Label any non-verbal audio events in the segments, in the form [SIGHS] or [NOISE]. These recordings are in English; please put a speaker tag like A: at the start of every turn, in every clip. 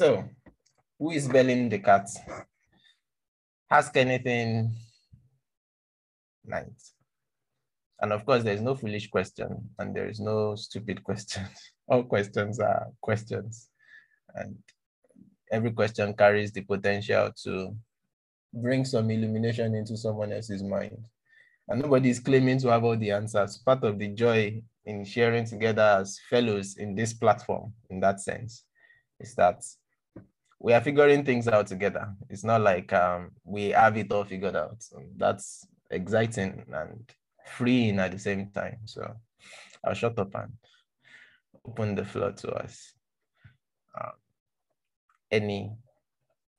A: So, who is belling the cat? Ask anything nice. And of course, there's no foolish question and there is no stupid question. [LAUGHS] All questions are questions. And every question carries the potential to bring some illumination into someone else's mind. And nobody is claiming to have all the answers. Part of the joy in sharing together as fellows in this platform, in that sense, is that we are figuring things out together. It's not like um, we have it all figured out. that's exciting and freeing at the same time. So I'll shut up and open the floor to us. Um, any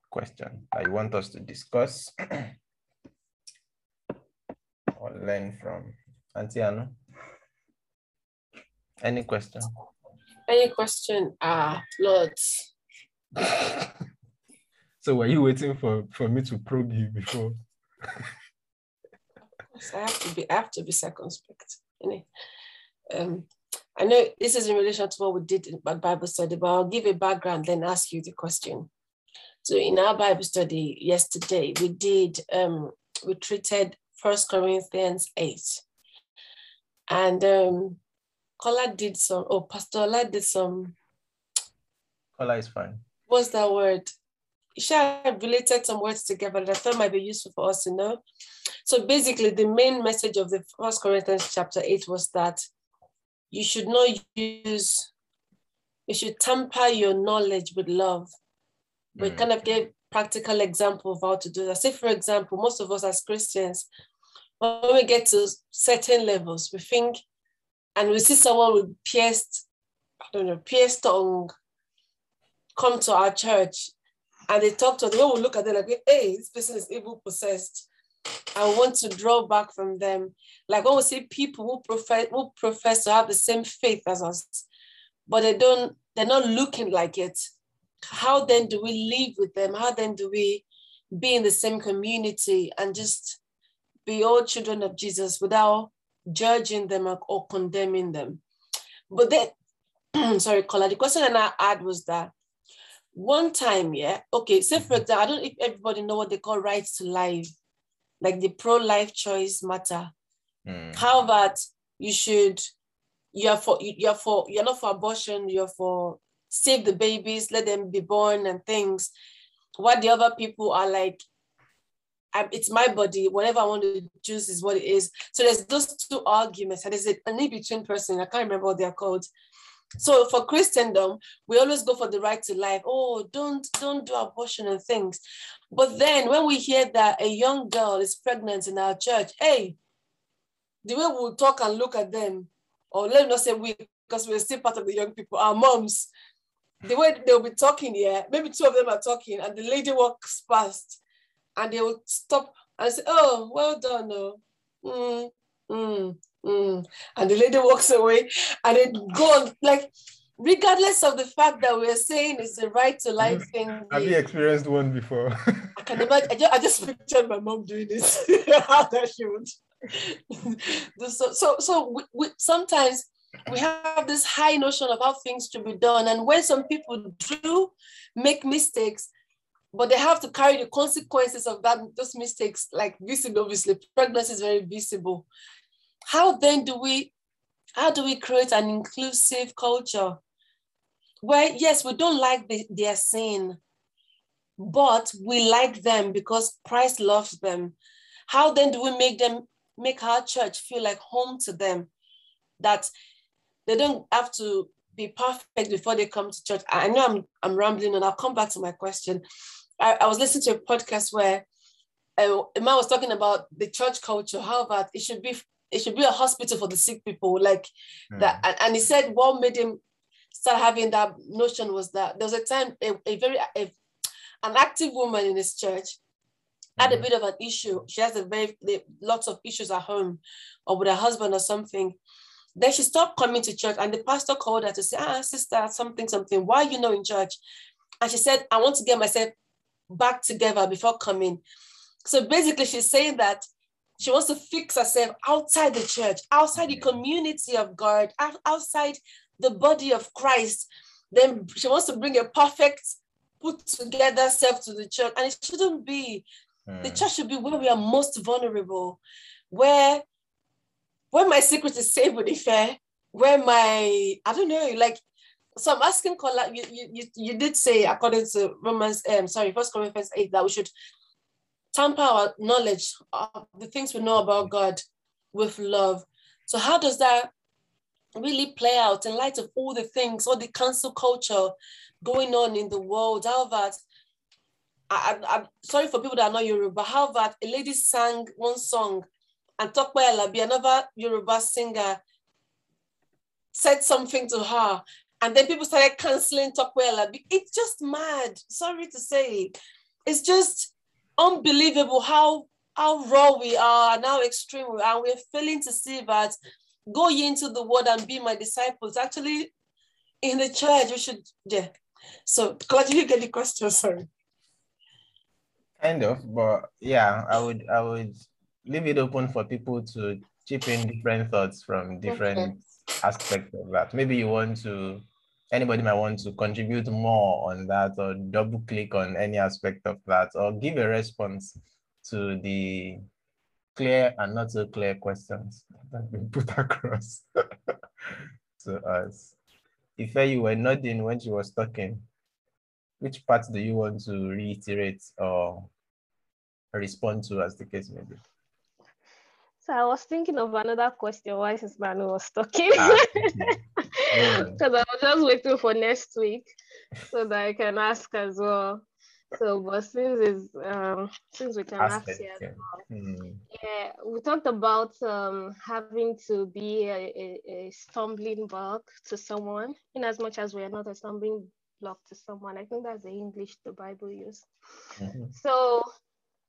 A: question that you want us to discuss [CLEARS THROAT] or learn from Antiano? Any question?
B: Any question? Ah, lots.
A: So were you waiting for, for me to probe you before?
B: I have to be I have to be circumspect. Um, I know this is in relation to what we did in Bible study, but I'll give a background, then ask you the question. So in our Bible study yesterday, we did um, we treated First Corinthians 8. And um Kola did some, oh Pastor Ola did some.
A: Kola is fine.
B: What's that word? She related some words together that I thought might be useful for us to know. So basically, the main message of the First Corinthians chapter 8 was that you should not use, you should tamper your knowledge with love. We mm. kind of gave practical example of how to do that. Say, for example, most of us as Christians, when we get to certain levels, we think, and we see someone with pierced, I don't know, pierced tongue come to our church and they talk to us, when we look at them like, hey, this person is evil possessed. I want to draw back from them. Like when we see people who profess who profess to have the same faith as us, but they don't, they're not looking like it. How then do we live with them? How then do we be in the same community and just be all children of Jesus without judging them or condemning them? But then, [CLEARS THROAT] sorry, Kola, the question that I had was that one time, yeah, okay, say for example, I don't know if everybody know what they call rights to life like the pro-life choice matter. Mm. How that you should you're for you're for you're not for abortion, you're for save the babies, let them be born and things. What the other people are like, it's my body, whatever I want to choose is what it is. So there's those two arguments, and there's an in-between person, I can't remember what they're called. So for Christendom, we always go for the right to life. Oh, don't don't do abortion and things. But then when we hear that a young girl is pregnant in our church, hey, the way we'll talk and look at them, or let me not say we, because we're still part of the young people, our moms, the way they'll be talking here, maybe two of them are talking, and the lady walks past and they will stop and say, Oh, well done. No. Mm, mm, Mm. And the lady walks away and it goes like, regardless of the fact that we're saying it's the right to life thing.
A: Have you experienced one before? [LAUGHS]
B: I can imagine. I just, I just pictured my mom doing this. [LAUGHS] How that she would. so, so, so we, we, sometimes we have this high notion of how things should be done. And when some people do make mistakes, but they have to carry the consequences of that those mistakes, like visible, obviously, pregnancy is very visible how then do we how do we create an inclusive culture? Where yes we don't like the, their sin but we like them because christ loves them. How then do we make them make our church feel like home to them? That they don't have to be perfect before they come to church. I know i'm, I'm rambling and i'll come back to my question. I, I was listening to a podcast where uh, a man was talking about the church culture how that it should be it should be a hospital for the sick people like that and, and, he said what made him start having that notion was that there was a time a, a very a, an active woman in his church had a hmm. bit of an issue. She has a very lots of issues at home or with her husband or something. Then she stopped coming to church and the pastor called her to say ah sister something something. Why are you not in church? And she said i want to get myself back together before coming. So basically she's saying that she wants to fix herself outside the church, outside the community of God, outside the body of Christ. then she wants to bring a perfect, put together self to the church. And it shouldn't be. Mm. The church should be where we are most vulnerable, where where my secret is safe with Ife, where my, I don't know, like so I'm asking Kola, you, you, you did say according to Romans, um, sorry, First Corinthians 8, that we should tamper our knowledge of the things we know about God with love. So how does that really play out in light of all the things, all the cancel culture going on in the world? How that I, am sorry for people that are not Yoruba, how that a lady sang one song and Tope Alabi, another Yoruba singer, said something to her and then people started canceling Tope Alabi. It's just mad. Sorry to say. It's just unbelievable how how raw we are and how extreme we are. We're failing to see that go into the world and be my disciples. Actually, in the church, we should, yeah. So, Claude, you get the question? Sorry.
A: Kind of, but yeah, I would I would leave it open for people to chip in different thoughts from different okay. aspects of that. Maybe you want to anybody might want to contribute more on that or double click on any aspect of that or give a response to the clear and not so clear questions that have been put [LAUGHS] across to us. If you were nodding when she was talking, which part do you want to reiterate or respond to as the case may be?
C: So I was thinking of another question while Sis Manu was talking. Because ah, I was [LAUGHS] just waiting for next week so that I can ask as well. So, but since is um since we can ask, here as well. Hmm. Yeah, we talked about um having to be a, a, a, stumbling block to someone, in as much as we are not a stumbling block to someone. I think that's the English the Bible use. Mm-hmm. So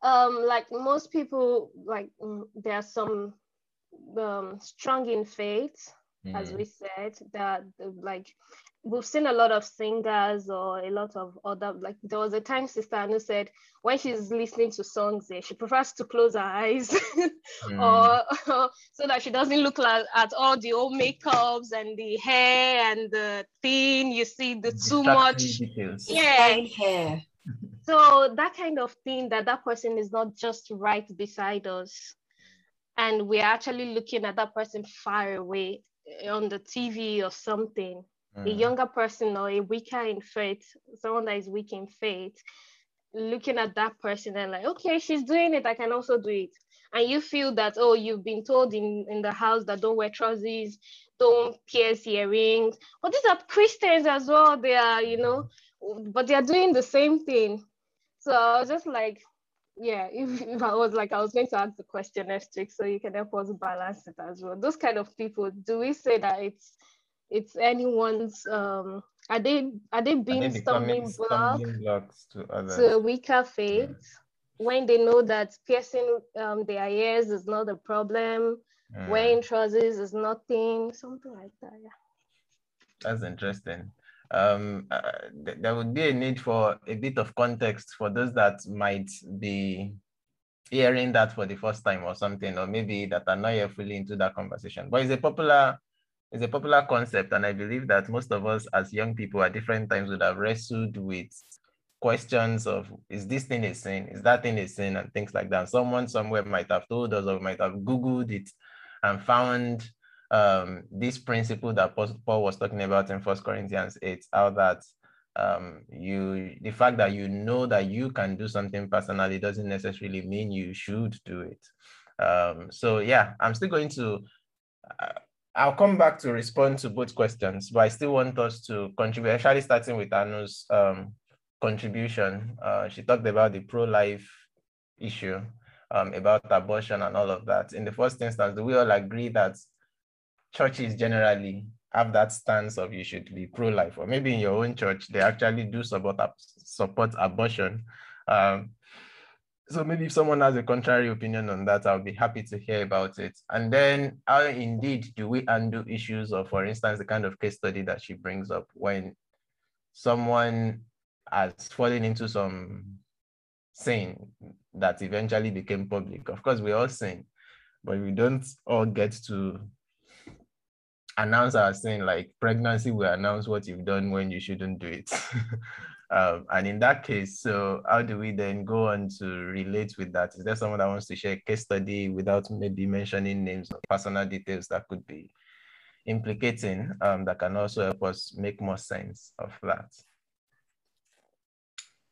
C: um like most people like mm, there are some um strong in faith mm. as we said that like we've seen a lot of singers or a lot of other like there was a time sister Anu said when she's listening to songs eh, she prefers to close her eyes [LAUGHS] mm. or, or, so that she doesn't look like, at all the old makeups and the hair and the thing you see the, the too much
B: details. yeah hair [LAUGHS]
C: so that kind of thing that that person is not just right beside us and we're actually looking at that person far away on the tv or something. Mm. a younger person or a weaker in faith someone that is weak in faith looking at that person and like okay she's doing it i can also do it. And you feel that oh you've been told in in the house that don't wear trousers don't pierce earrings. But these are christians as well. They are you know but they are doing the same thing. So I was just like, yeah, [LAUGHS] if, if I was like, I was going to ask the question next week, so you can help us balance it as well. Those kind of people, do we say that it's it's anyone's um are they are they being stumbling block
A: blocks to others
C: to a weaker faith yeah. when they know that piercing um, their ears is not a problem, mm. wearing trousers is nothing, something like that. Yeah.
A: That's interesting um, uh, th there would be a need for a bit of context for those that might be hearing that for the first time or something, or maybe that are not yet fully into that conversation. But it's a popular, it's a popular concept, and I believe that most of us as young people at different times would have wrestled with questions of is this thing a sin, is that thing a sin, and things like that. Someone somewhere might have told us or might have Googled it and found um, this principle that Paul was talking about in First Corinthians 8, how that um, you the fact that you know that you can do something personally doesn't necessarily mean you should do it. Um, so yeah, I'm still going to. Uh, I'll come back to respond to both questions, but I still want us to contribute, actually starting with Anu's um, contribution. Uh, she talked about the pro-life issue, um, about abortion and all of that. In the first instance, do we all agree that churches generally have that stance of you should be pro-life, or maybe in your own church they actually do support support abortion. Um, so maybe if someone has a contrary opinion on that, I'll be happy to hear about it. And then how indeed do we undo issues of, for instance, the kind of case study that she brings up when someone has fallen into some sin that eventually became public. Of course, we all sin, but we don't all get to announce our like pregnancy will announce what you've done when you shouldn't do it. [LAUGHS] um, and in that case, so how do we then go on to relate with that? Is there someone that wants to share case study without maybe mentioning names or personal details that could be implicating um, that can also help us make more sense of that?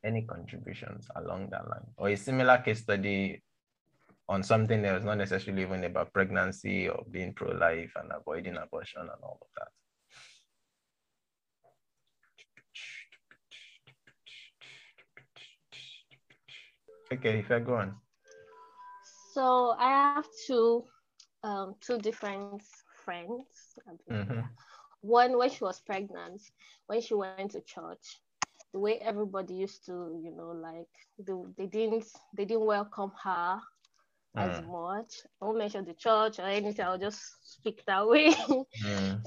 A: Any contributions along that line or a similar case study on something that was not necessarily even about pregnancy or being pro-life and avoiding abortion and all of that. Okay, if I go on.
C: So I have two um, two different friends. Mm-hmm. One when she was pregnant, when she went to church, the way everybody used to, you know, like they, they didn't they didn't welcome her as mm. much. I won't mention the church or anything. I'll just speak that way. [LAUGHS]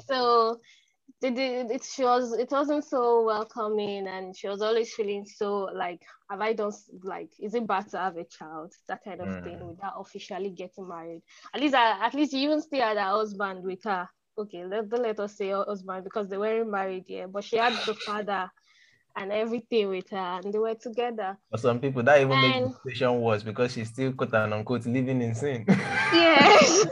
C: So it, she was it wasn't so welcoming, and she was always feeling so like, have I done like, is it bad to have a child? That kind of mm. thing without officially getting married. At least, I, at least you even stay at her husband with her. Okay, let, don't let us say husband because they weren't married yet, but she had the father and everything with her, and they were together.
A: For some people, that even and, makes the situation worse because she's still quote and unquote living in sin. [LAUGHS]
C: Yes.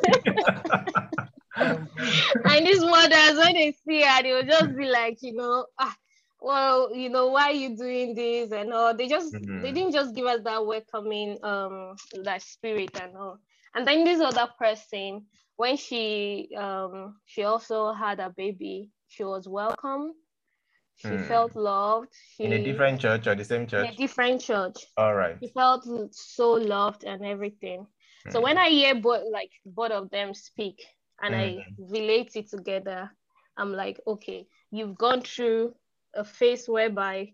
C: [LAUGHS] and these mothers, when they see her, they will just be like, you know, ah, well, you know, why are you doing this and all? They just mm-hmm. they didn't just give us that welcoming um that spirit and all. And then this other person, when she um she also had a baby, she was welcome she mm. felt loved. She,
A: in a different church or the same church?
C: In a different church.
A: All right.
C: She felt so loved and everything. Mm. So when I hear both like both of them speak and mm. I relate it together, I'm like, okay, you've gone through a phase whereby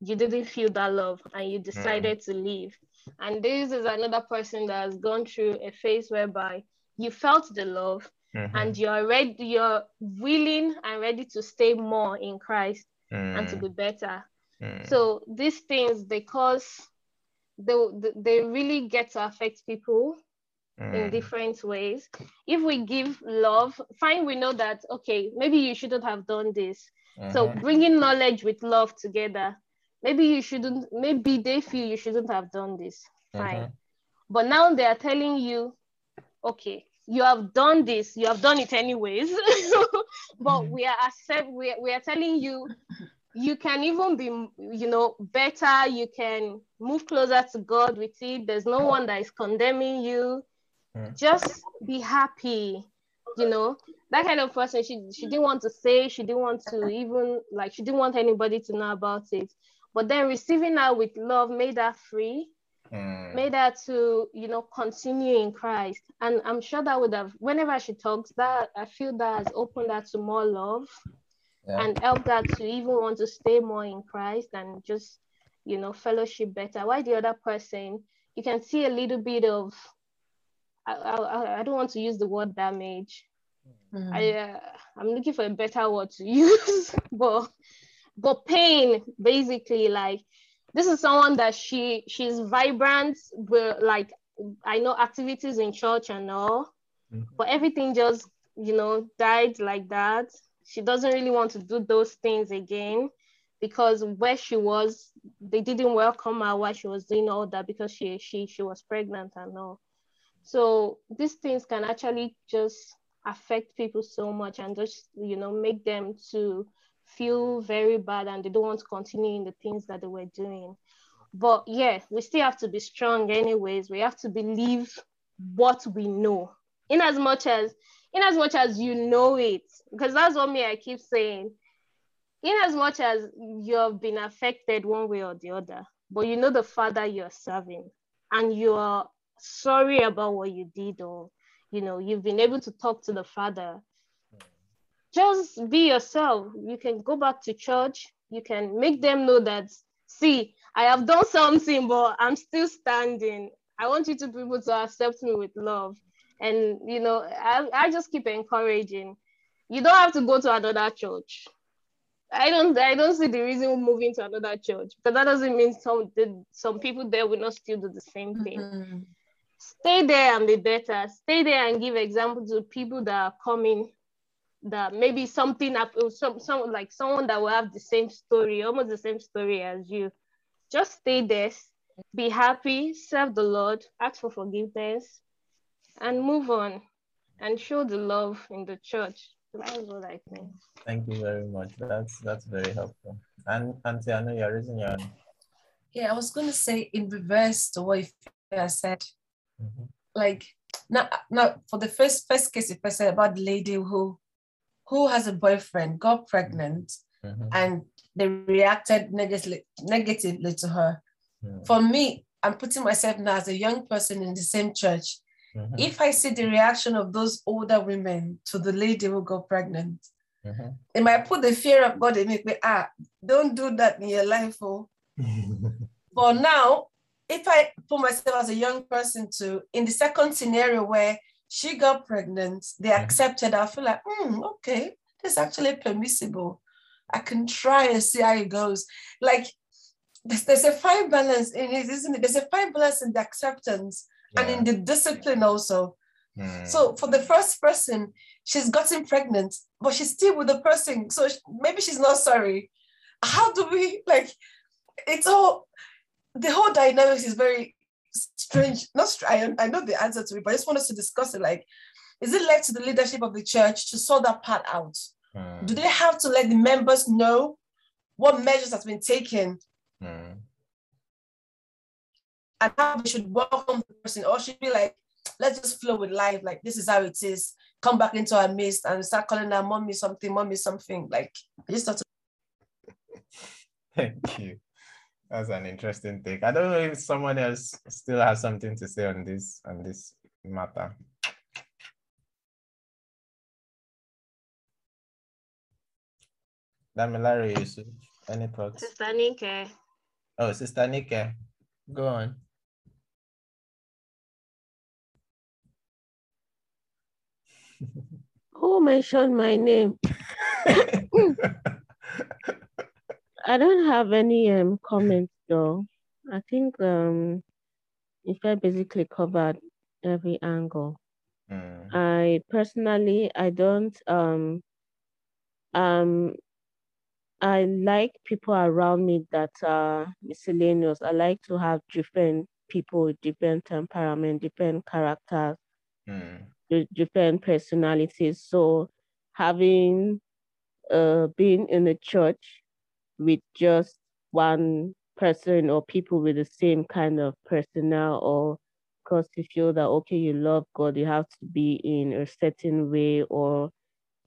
C: you didn't feel that love and you decided to leave. And this is another person that has gone through a phase whereby you felt the love mm-hmm. and you're ready, you're willing and ready to stay more in Christ mm. and to be better. Mm. So these things they cause they they really get to affect people mm. in different ways. If we give love, fine, we know that okay, maybe you shouldn't have done this. Mm-hmm. So bringing knowledge with love together, maybe you shouldn't. Maybe they feel you shouldn't have done this. Fine, mm-hmm. but now they are telling you, okay, you have done this, you have done it anyways. [LAUGHS] but mm-hmm. we are accept we, we are telling you you can even be you know better, you can move closer to God with it. There's no one that is condemning you. Mm. Just be happy, you know. That kind of person, she she didn't want to say, she didn't want to even like she didn't want anybody to know about it. But then receiving her with love made her free mm. made her to you know continue in christ and i'm sure that would have whenever she talks that i feel that has opened her to more love yeah. and helped her to even want to stay more in christ and just you know fellowship better why the other person you can see a little bit of i, I, I don't want to use the word damage mm. i uh, i'm looking for a better word to [LAUGHS] use but but pain basically like this is someone that she she's vibrant with like I know activities in church and all, mm-hmm. but everything just you know died like that. She doesn't really want to do those things again because where she was, they didn't welcome her while she was doing all that because she she she was pregnant and all. So these things can actually just affect people so much and just you know make them to feel very bad and they don't want to continue in the things that they were doing. But yeah, we still have to be strong anyways. We have to believe what we know. In as much as in as much as you know it, because that's what me I keep saying. In as much as you have been affected one way or the other, but you know the father you're serving and you're sorry about what you did or you know you've been able to talk to the father just be yourself. You can go back to church. You can make them know that, see, I have done something, but I'm still standing. I want you to be able to accept me with love. And, you know, I, I just keep encouraging. You don't have to go to another church. I don't I don't see the reason moving to another church, but that doesn't mean some some people there will not still do the same thing. Mm-hmm. Stay there and be better. Stay there and give example to people that are coming that maybe something some some like someone that will have the same story, almost the same story as you. Just stay there, be happy, serve the Lord, ask for forgiveness, and move on and show the love in the church. That's what I think.
A: Thank you very much. That's that's very helpful. And Auntie, I know you're raising your hand.
B: Yeah, I was going to say in reverse to what you said. Mm-hmm. Like now, now for the first first case, if I said about the lady who who has a boyfriend, got pregnant, mm-hmm. and they reacted negatively negatively to her. Mm-hmm. For me, I'm putting myself now as a young person in the same church. Mm-hmm. If I see the reaction of those older women to the lady who got pregnant, mm-hmm. it might put the fear of God in me. Ah, don't do that in your life. Oh. [LAUGHS] but now, if I put myself as a young person to in the second scenario where she got pregnant, they accepted, I feel like, mm, okay, this actually permissible. I can try and see how it goes. Like there's, there's a fine balance in it, isn't it? There's a fine balance in the acceptance yeah. and in the discipline also. Mm. So for the first person, she's gotten pregnant, but she's still with the person. So maybe she's not sorry. How do we like? It's all the whole dynamics is very strange. Not strange. I, I know the answer to it, but I just want us to discuss it. Like, is it left to the leadership of the church to sort that part out? Mm. Do they have to let the members know what measures has been taken Mm. And how they should welcome the person, or should be like, let's just flow with life. Like this is how it is. Come back into our midst and start calling our mommy something, mommy something. Like I just thought. To- [LAUGHS]
A: Thank you. That's an interesting take. I don't know if someone else still has something to say on this on this matter. Damilare Yusuf, any thoughts?
C: Sister Nike.
A: Oh, Sister Nika, go on.
D: Who mentioned my name? [LAUGHS] [LAUGHS] [LAUGHS] I don't have any um comments though. I think um if I basically covered every angle. Mm. I personally I don't um um I like people around me that are miscellaneous. I like to have different people, different temperament, different characters, mm. different personalities. So having uh been in a church with just one person or people with the same kind of personnel or because you feel that okay you love God, you have to be in a certain way or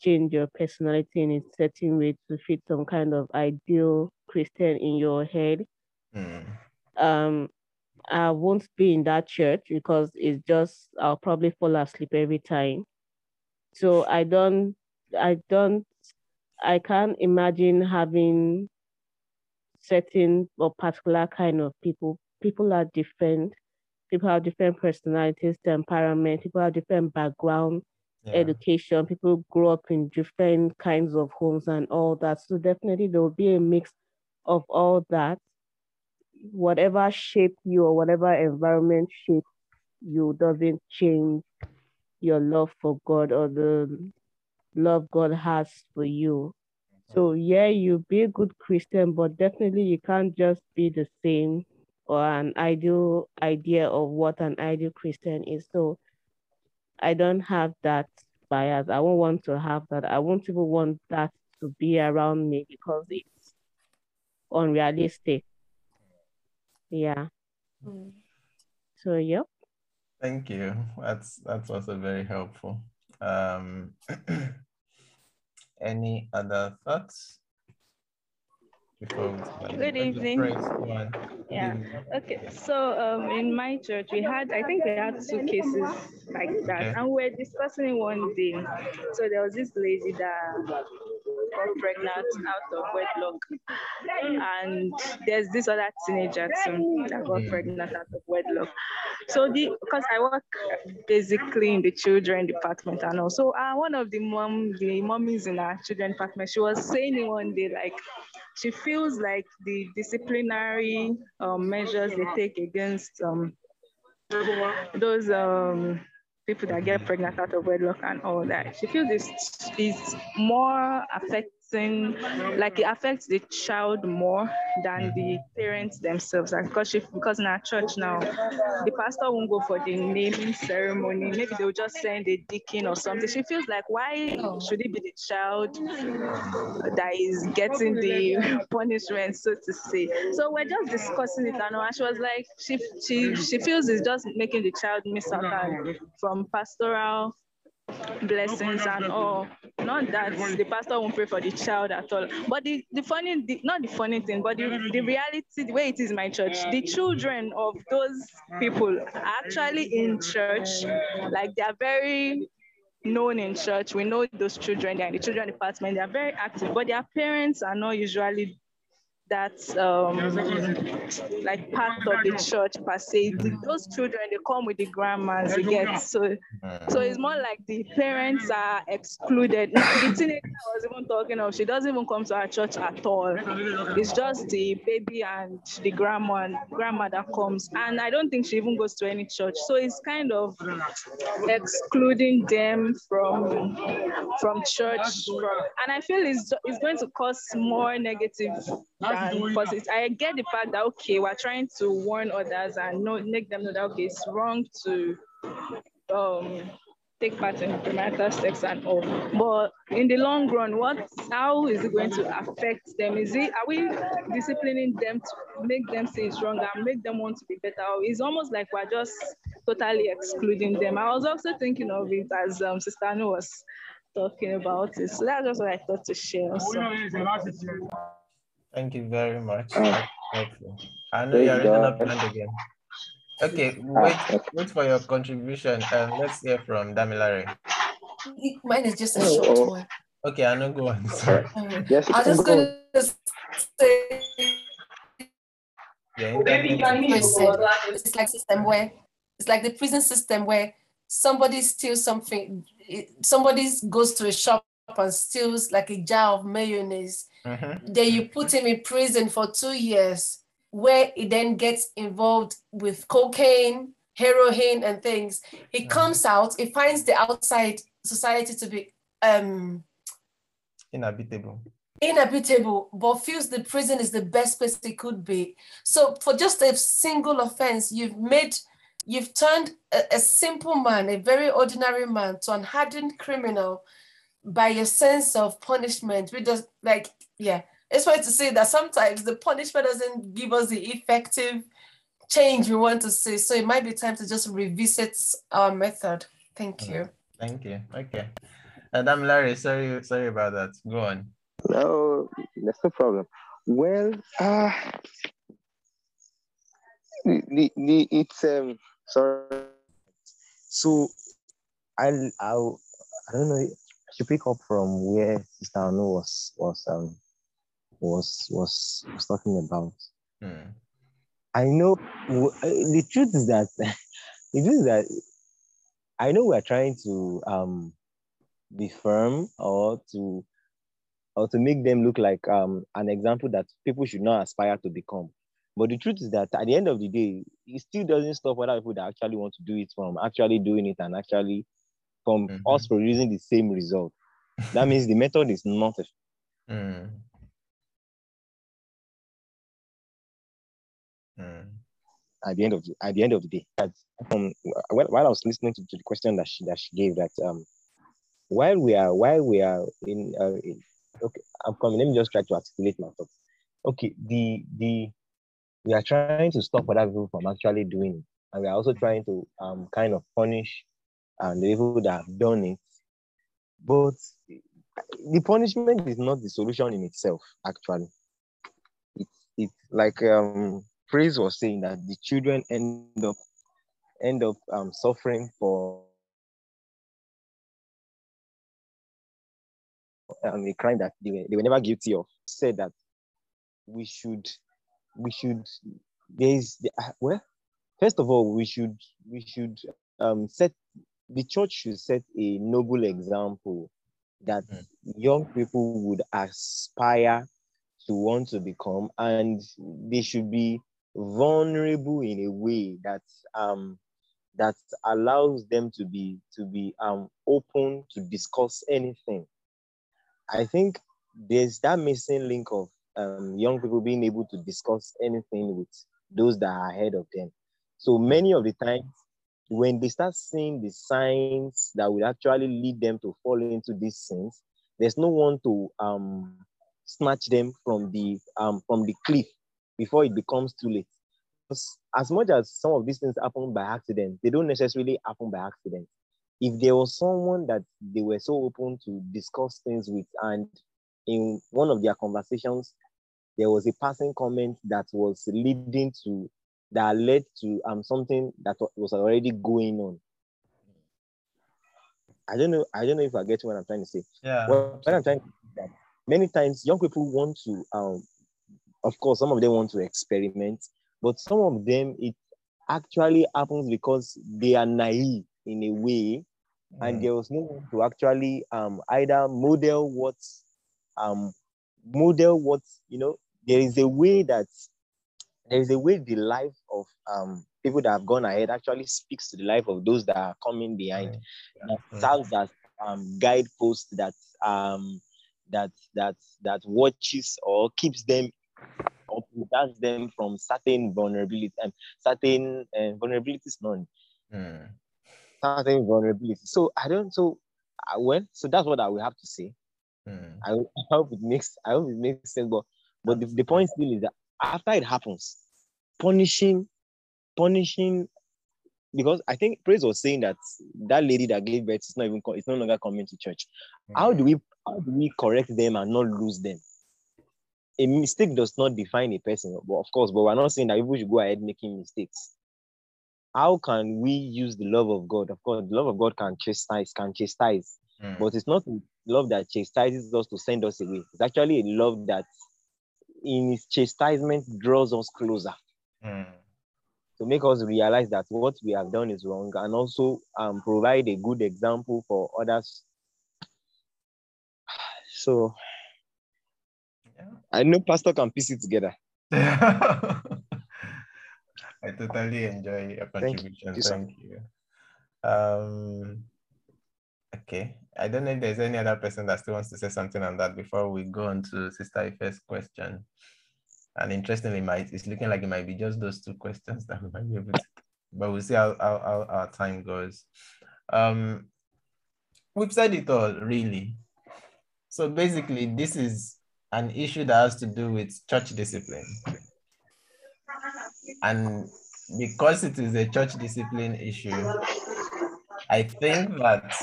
D: change your personality in a certain way to fit some kind of ideal Christian in your head. Mm. Um, I won't be in that church because it's just I'll probably fall asleep every time. So I don't, I don't, I can't imagine having certain or particular kind of people. People are different. People have different personalities, temperament. People have different background yeah. education. People grow up in different kinds of homes and all that. So definitely there will be a mix of all that. Whatever shape you or whatever environment shape you doesn't change your love for God or the love God has for you. So yeah, you be a good Christian, but definitely you can't just be the same or an ideal idea of what an ideal Christian is. So I don't have that bias. I won't want to have that. I won't even want that to be around me because it's unrealistic. Yeah. Mm. So yep.
A: Thank you. That's that's also very helpful. Um, [CLEARS THROAT] any other thoughts?
E: Good evening. Yeah. Okay. So um, in my church, we had, I think we had two cases like that, okay. and we are discussing one day. So there was this lady that got pregnant out of wedlock, and there's this other teenager too that got mm. pregnant out of wedlock. So the because I work basically in the children department, and also uh, one of the mom, the mommies in our children department, she was saying one day like she feels like the disciplinary um, measures they take against um, those um, people that get mm-hmm. pregnant out of wedlock and all that. She feels this is more affect affecting, like it affects the child more than the mm-hmm. parents themselves. Because she, because in our church now, the pastor won't go for the naming ceremony. Maybe they'll just send a deacon or something. She feels like why should it be the child that is getting the [LAUGHS] punishment, so to say. So we're just discussing it, and she was like, she she she feels it's just making the child miss out from pastoral blessings and all. Not that the pastor won't pray for the child at all. But the, the funny, the, not the funny thing, but the, the reality, the way it is in my church, the children of those people are actually in church. Like they are very known in church. We know those children, they're in the children department, they are very active, but their parents are not usually that's um, like part of the church per se. Those children they come with the grandmas you get so so it's more like the parents are excluded. The teenager I was even talking of, she doesn't even come to our church at all. It's just the baby and the grandma and grandma that comes, and I don't think she even goes to any church. So it's kind of excluding them from from church, and I feel it's it's going to cause more negative I get the fact that okay, we're trying to warn others and know, make them know that okay, it's wrong to um take part in premarital sex and all. But in the long run, what how is it going to affect them? Is it are we disciplining them to make them say it's wrong and make them want to be better? Or it's almost like we're just totally excluding them. I was also thinking of it as um, Sister Anu was talking about it. So that's just what I thought to share. Also.
A: Thank you very much. Uh, I know you're raising up hand again. Okay, wait, wait for your contribution. Um, let's hear from Damilare.
B: Mine is just a oh, short oh. one.
A: Okay, I know. Go on. Sorry.
F: Yes, I'm just going to say.
B: Yeah, it's like system where it's like the prison system where somebody steals something, somebody goes to a shop and steals like a jar of mayonnaise Mm-hmm. Then you put him in prison for two years, where he then gets involved with cocaine, heroin, and things. He mm-hmm. comes out, he finds the outside society to be um,
A: inhabitable.
B: Inhabitable, but feels the prison is the best place it could be. So, for just a single offense, you've made you've turned a, a, simple man, a very ordinary man, to an hardened criminal by your sense of punishment. We just like yeah, it's fair to say that sometimes the punishment doesn't give us the effective change we want to see. So it might be time to just revisit our method. Thank you.
A: Thank you. Okay. And I'm Larry. Sorry, sorry about that. Go on.
F: No, that's no problem. Well, uh, the, the, it's um sorry. So I I I don't know. I should pick up from where Sister Anu was was um was was was talking about. Hmm. I know the truth is that [LAUGHS] the truth is that I know we're trying to um, be firm or to or to make them look like um, an example that people should not aspire to become. But the truth is that at the end of the day, it still doesn't stop other people that actually want to do it from actually doing it and actually from mm-hmm. us producing the same result. That means the method is not effective. Mm. Mm. At the end of the, at the end of the day, that, um, while, while I was listening to, to, the question that she that she gave, that um, while we are while we are in, uh, in okay, I'm coming. Let me just try to articulate my thoughts. Okay, the the we are trying to stop other people from actually doing it, and we are also trying to um kind of punish and the people that have done it. But the punishment is not the solution in itself. Actually, it's it's like um Praise was saying that the children end up end up um, suffering for um, a crime that they were, they were never guilty of. Said that we should we should there's the, uh, well first of all we should we should um, set the church should set a noble example that mm. young people would aspire to want to become and they should be vulnerable in a way that um, that allows them to be to be um, open to discuss anything. I think there's that missing link of um, young people being able to discuss anything with those that are ahead of them. So many of the times, when they start seeing the signs that will actually lead them to fall into these sins, there's no one to um, snatch them from the um, from the cliff before it becomes too late as much as some of these things happen by accident, they don't necessarily happen by accident. If there was someone that they were so open to discuss things with, and in one of their conversations, there was a passing comment that was leading to that led to um something that was already going on. I don't know. I don't know if I get what I'm trying to say.
A: Yeah.
F: What, what I'm trying to say that many times young people want to um, of course, some of them want to experiment, but some of them, it actually happens because they are naive in a way, mm. and there was no one to actually um, either model what, um, model what, you know, there is a way that, there is a way the life of um, people that have gone ahead actually speaks to the life of those that are coming behind. Mm. That serves as um, guidepost that um, that that that watches or keeps them or protects them from certain vulnerability and certain uh, vulnerabilities none. Mm. Certain vulnerabilities. So I don't so I well, so that's what I will have to say. Mm. I, [LAUGHS] I, hope it makes I hope it makes sense. But but the, the point still is that after it happens, punishing, punishing because I think Praise was saying that that lady that gave birth is not even it's no longer coming to church. Mm. How do we how do we correct them and not lose them? A mistake does not define a person, but of course, but we're not saying that people should go ahead making mistakes. How can we use the love of God? Of course, the love of God can chastise, can chastise, mm. but it's not love that chastises us to send us away. It's actually a love that, in its chastisement, draws us closer. Mm. To make us realize that what we have done is wrong and also um, provide a good example for others. [SIGHS] So I know Pastor can piece it together. [LAUGHS]
A: I totally enjoy your contribution. Thank you. Thank you. Um, okay. I don't know if there's any other person that still wants to say something on that before we go on to Sister Ife's question. And interestingly, might it's looking like it might be just those two questions [LAUGHS] that we might be able to, but we'll see how, how, how our time goes. Um, we've said it all, really. So basically, this is an issue that has to do with church discipline. And because it is a church discipline issue, I think that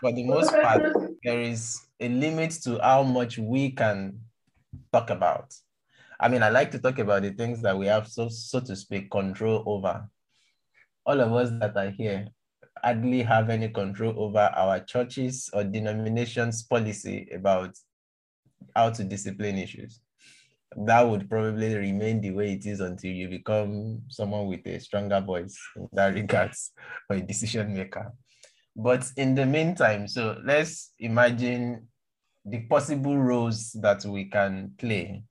A: for the most part, there is a limit to how much we can talk about. I mean, I like to talk about the things that we have, so, so to speak, control over. All of us that are here hardly have any control over our churches or denominations policy about how to discipline issues. That would probably remain the way it is until you become someone with a stronger voice in that regards or a decision maker. But in the meantime, so let's imagine the possible roles that we can play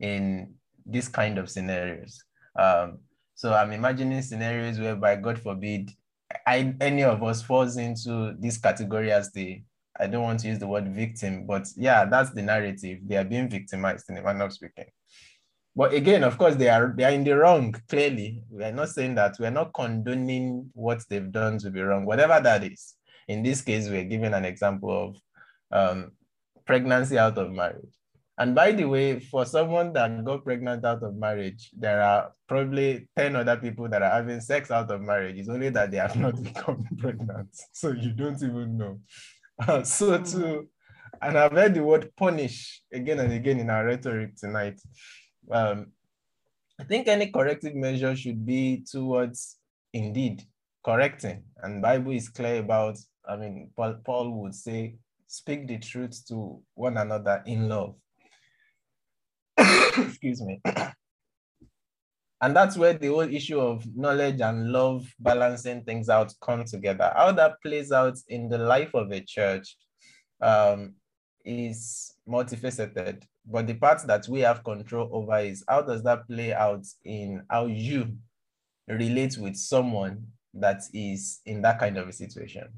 A: in this kind of scenarios. Um, so I'm imagining scenarios whereby, God forbid, I, any of us falls into this category as the I don't want to use the word victim, but yeah, that's the narrative. They are being victimized in a manner of speaking. But again, of course, they are they are in the wrong. Clearly, we are not saying that we are not condoning what they've done to be wrong, whatever that is. In this case, we're giving an example of um, pregnancy out of marriage. And by the way, for someone that got pregnant out of marriage, there are probably 10 other people that are having sex out of marriage. It's only that they have not [LAUGHS] become pregnant. So you don't even know. [LAUGHS] so mm. too, and I've heard the word punish again and again in our rhetoric tonight. Um, I think any corrective measure should be towards indeed correcting. And Bible is clear about, I mean, Paul, Paul would say, speak the truth to one another in love. [COUGHS] Excuse me. [COUGHS] And that's where the whole issue of knowledge and love balancing things out come together. How that plays out in the life of a church um, is multifaceted. But the part that we have control over is how does that play out in how you relate with someone that is in that kind of a situation.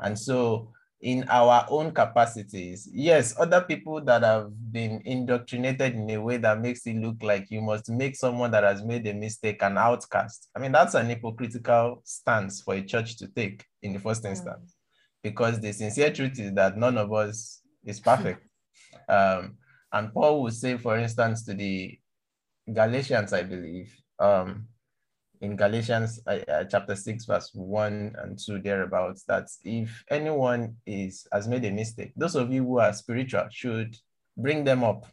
A: And so in our own capacities. Yes, other people that have been indoctrinated in a way that makes it look like you must make someone that has made a mistake an outcast. I mean, that's an hypocritical stance for a church to take in the first instance, because the sincere truth is that none of us is perfect. [LAUGHS] um, and Paul will say, for instance, to the Galatians, I believe, um, in Galatians uh, uh, chapter 6, verse 1 and 2, thereabouts, that if anyone is has made a mistake, those of you who are spiritual should bring them up.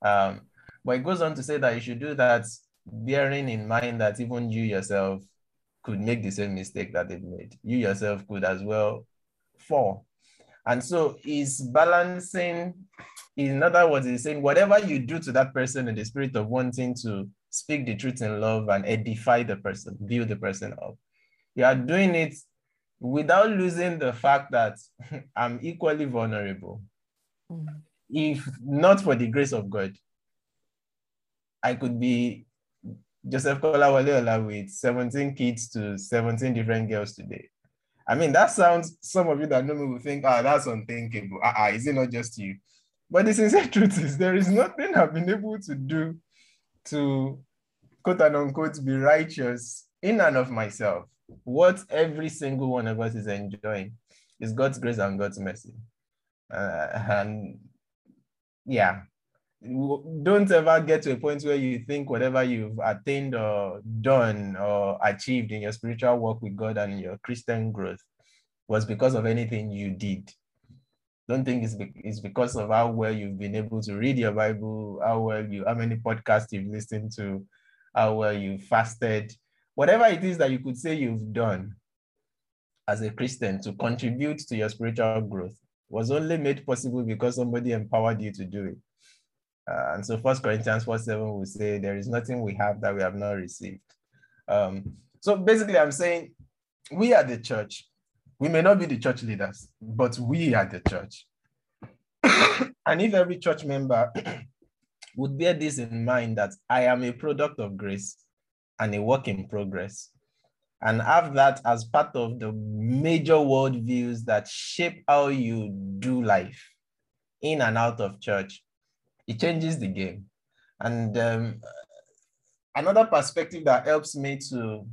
A: Um, but it goes on to say that you should do that bearing in mind that even you yourself could make the same mistake that they've made. You yourself could as well fall. And so is balancing, in other words, he's saying whatever you do to that person in the spirit of wanting to speak the truth in love and edify the person, build the person up. You are doing it without losing the fact that [LAUGHS] I'm equally vulnerable. Mm. If not for the grace of God, I could be Joseph Kolawole with 17 kids to 17 different girls today. I mean, that sounds, some of you that know me will think, ah, oh, that's unthinkable. Ah, uh-uh, is it not just you? But the sincere [LAUGHS] truth is, there is nothing I've been able to do to quote and unquote be righteous in and of myself. What every single one of us is enjoying is God's grace and God's mercy. Uh, and yeah, don't ever get to a point where you think whatever you've attained or done or achieved in your spiritual work with God and your Christian growth was because of anything you did don't think it's, be, it's because of how well you've been able to read your Bible, how well you, how many podcasts you've listened to, how well you fasted, whatever it is that you could say you've done as a Christian to contribute to your spiritual growth was only made possible because somebody empowered you to do it. Uh, and so First Corinthians 4 7 will say, There is nothing we have that we have not received. Um, so basically, I'm saying we are the church we may not be the church leaders, but we are the church. [COUGHS] and if every church member [COUGHS] would bear this in mind that I am a product of grace and a work in progress, and have that as part of the major worldviews that shape how you do life in and out of church, it changes the game. And um, another perspective that helps me to,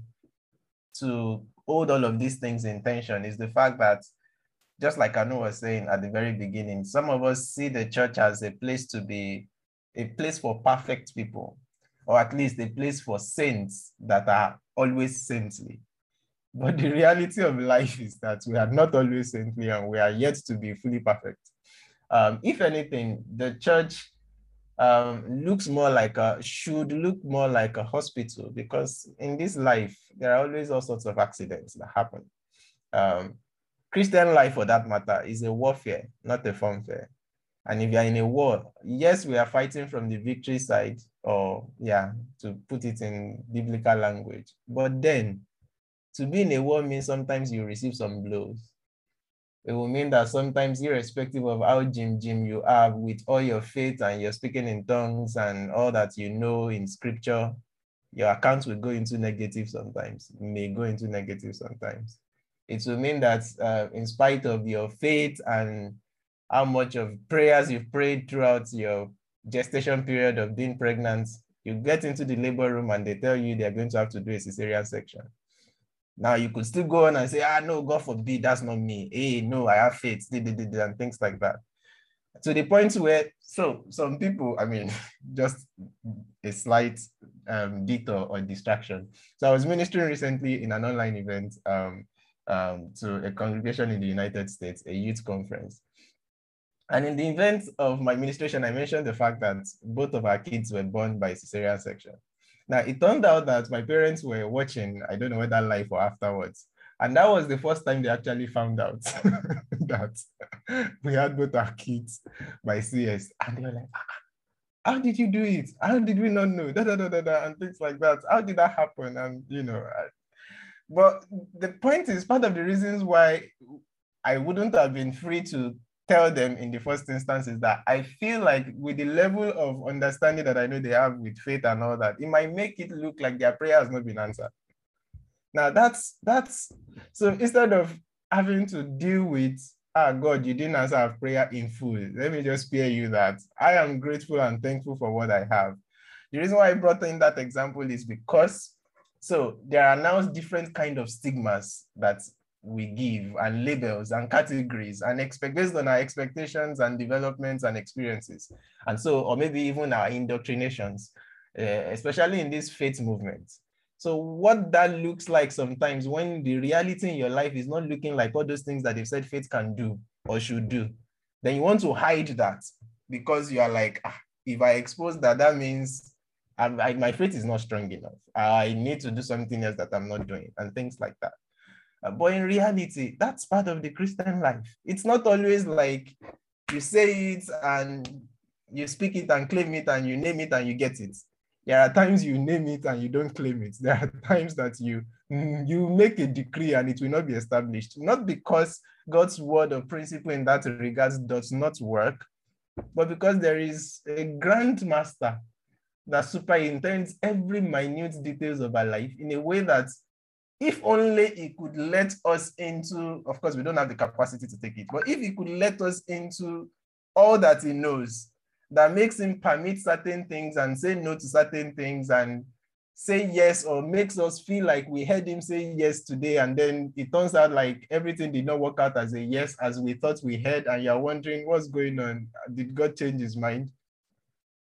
A: to hold all of these things in tension is the fact that just like Anu was saying at the very beginning, some of us see the church as a place to be a place for perfect people, or at least a place for saints that are always saintly. [LAUGHS] But the reality of life is that we are not always saintly and we are yet to be fully perfect. Um, if anything, the church um, looks more like a should look more like a hospital because in this life there are always all sorts of accidents that happen. Um, Christian life, for that matter, is a warfare, not a funfair. And if you're in a war, yes, we are fighting from the victory side, or yeah, to put it in biblical language. But then, to be in a war means sometimes you receive some blows it will mean that sometimes, irrespective of how Jim Jim you are, with all your faith and you're speaking in tongues and all that you know in scripture, your account will go into negative sometimes, may go into negative sometimes. It will mean that uh, in spite of your faith and how much of prayers you've prayed throughout your gestation period of being pregnant, you get into the labor room and they tell you they're going to have to do a cesarean section. Now you could still go on and say, ah, no, God forbid, that's not me. Hey, no, I have faith, and things like that. To the point where, so some people, I mean, [LAUGHS] just a slight um, detour or distraction. So I was ministering recently in an online event um, um, to a congregation in the United States, a youth conference. And in the event of my ministration, I mentioned the fact that both of our kids were born by cesarean section. Now, it turned out that my parents were watching, I don't know whether live or afterwards. And that was the first time they actually found out [LAUGHS] that we had both our kids by CS. And they were like, ah, how did you do it? How did we not know? Da, da, da, da, da, and things like that. How did that happen? And, you know, I, but the point is part of the reasons why I wouldn't have been free to tell them in the first instance is that I feel like with the level of understanding that I know they have with faith and all that, it might make it look like their prayer has not been answered. Now that's that's so instead of having to deal with ah God, you didn't answer our prayer in full. Let me just spare you that. I am grateful and thankful for what I have. The reason why I brought in that example is because so there are now different kind of stigmas that we give and labels and categories and expect based on our expectations and developments and experiences. And so, or maybe even our indoctrinations, uh, especially in this faith movement. So what that looks like sometimes when the reality in your life is not looking like all those things that they've said faith can do or should do, then you want to hide that because you are like, ah, if I expose that, that means I, my faith is not strong enough. I need to do something else that I'm not doing and things like that. Uh, but in reality, that's part of the Christian life. It's not always like you say it and you speak it and claim it and you name it and you get it there are times you name it and you don't claim it. There are [LAUGHS] times that you you make a decree and it will not be established. Not because God's word or principle in that regards does not work, but because there is a grand master that superintends every minute details of our life in a way that if only he could let us into, of course, we don't have the capacity to take it, but if he could let us into all that he knows, that makes him permit certain things and say no to certain things and say yes or makes us feel like we heard him say yes today and then it turns out like everything did not work out as a yes as we thought we heard and you're wondering what's going on? Did god change his mind?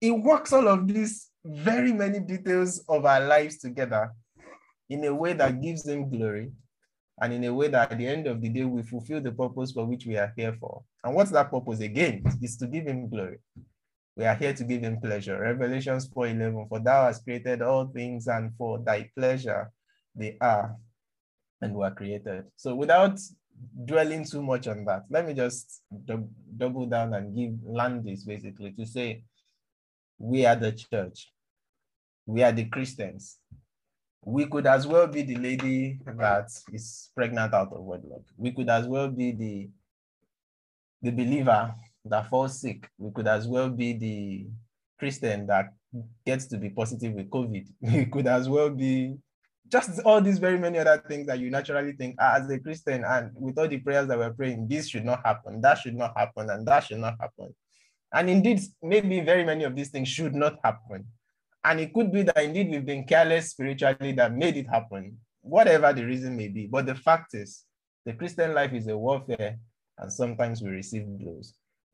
A: It works all of these very many details of our lives together in a way that gives him glory and in a way that at the end of the day we fulfill the purpose for which we are here for and what's that purpose again is to give him glory we are here to give him pleasure. Revelations 4:11, for thou hast created all things, and for thy pleasure they are and were created. So without dwelling too much on that, let me just double down and give land this basically to say we are the church. We are the Christians. We could as well be the lady that is pregnant out of wedlock. We could as well be the, the believer that falls sick. We could as well be the Christian that gets to be positive with COVID. [LAUGHS] We could as well be just all these very many other things that you naturally think ah, as a Christian and with all the prayers that we're praying, this should not happen, that should not happen, and that should not happen. And indeed, maybe very many of these things should not happen. And it could be that indeed we've been careless spiritually that made it happen, whatever the reason may be. But the fact is, the Christian life is a warfare, and sometimes we receive blows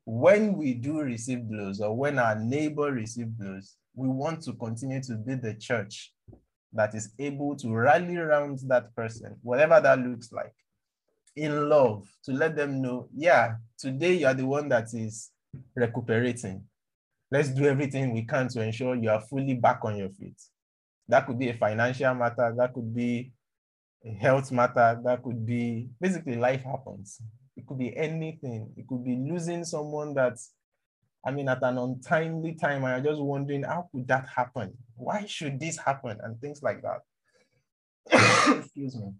A: when we do receive blows or when our neighbor receives blows, we want to continue to be the church that is able to rally around that person, whatever that looks like, in love, to let them know, yeah, today you are the one that is recuperating. Let's do everything we can to ensure you are fully back on your feet. That could be a financial matter, that could be a health matter, that could be basically life happens. It could be anything. It could be losing someone that's, I mean, at an untimely time. You're just wondering, how could that happen? Why should this happen? And things like that. [COUGHS] Excuse me.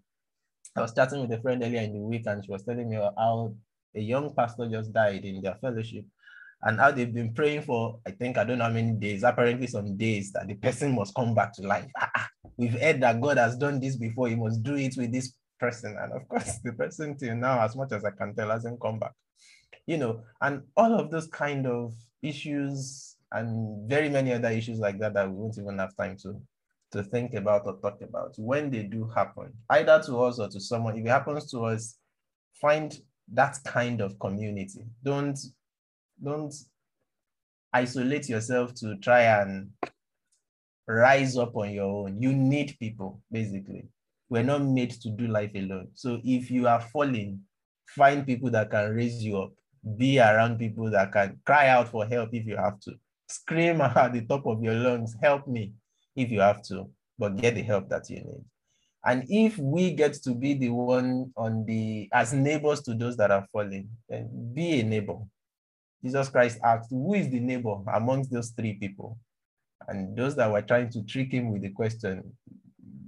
A: I was chatting with a friend earlier in the week, and she was telling me how a young pastor just died in their fellowship and how they've been praying for, I think, I don't know how many days, apparently some days, that the person must come back to life. Ah, ah, we've heard that God has done this before, he must do it with this person. And of course, [LAUGHS] the person till now, as much as I can tell, hasn't come back. You know, and all of those kind of issues and very many other issues like that that we won't even have time to to think about or talk about when they do happen, either to us or to someone. If it happens to us, find that kind of community. Don't don't isolate yourself to try and rise up on your own. You need people, basically we're not made to do life alone. So if you are falling, find people that can raise you up. Be around people that can cry out for help if you have to. Scream [LAUGHS] at the top of your lungs, help me if you have to, but get the help that you need. And if we get to be the one on the as neighbors to those that are falling, then be a neighbor. Jesus Christ asked, Who is the neighbor amongst those three people? And those that were trying to trick him with the question,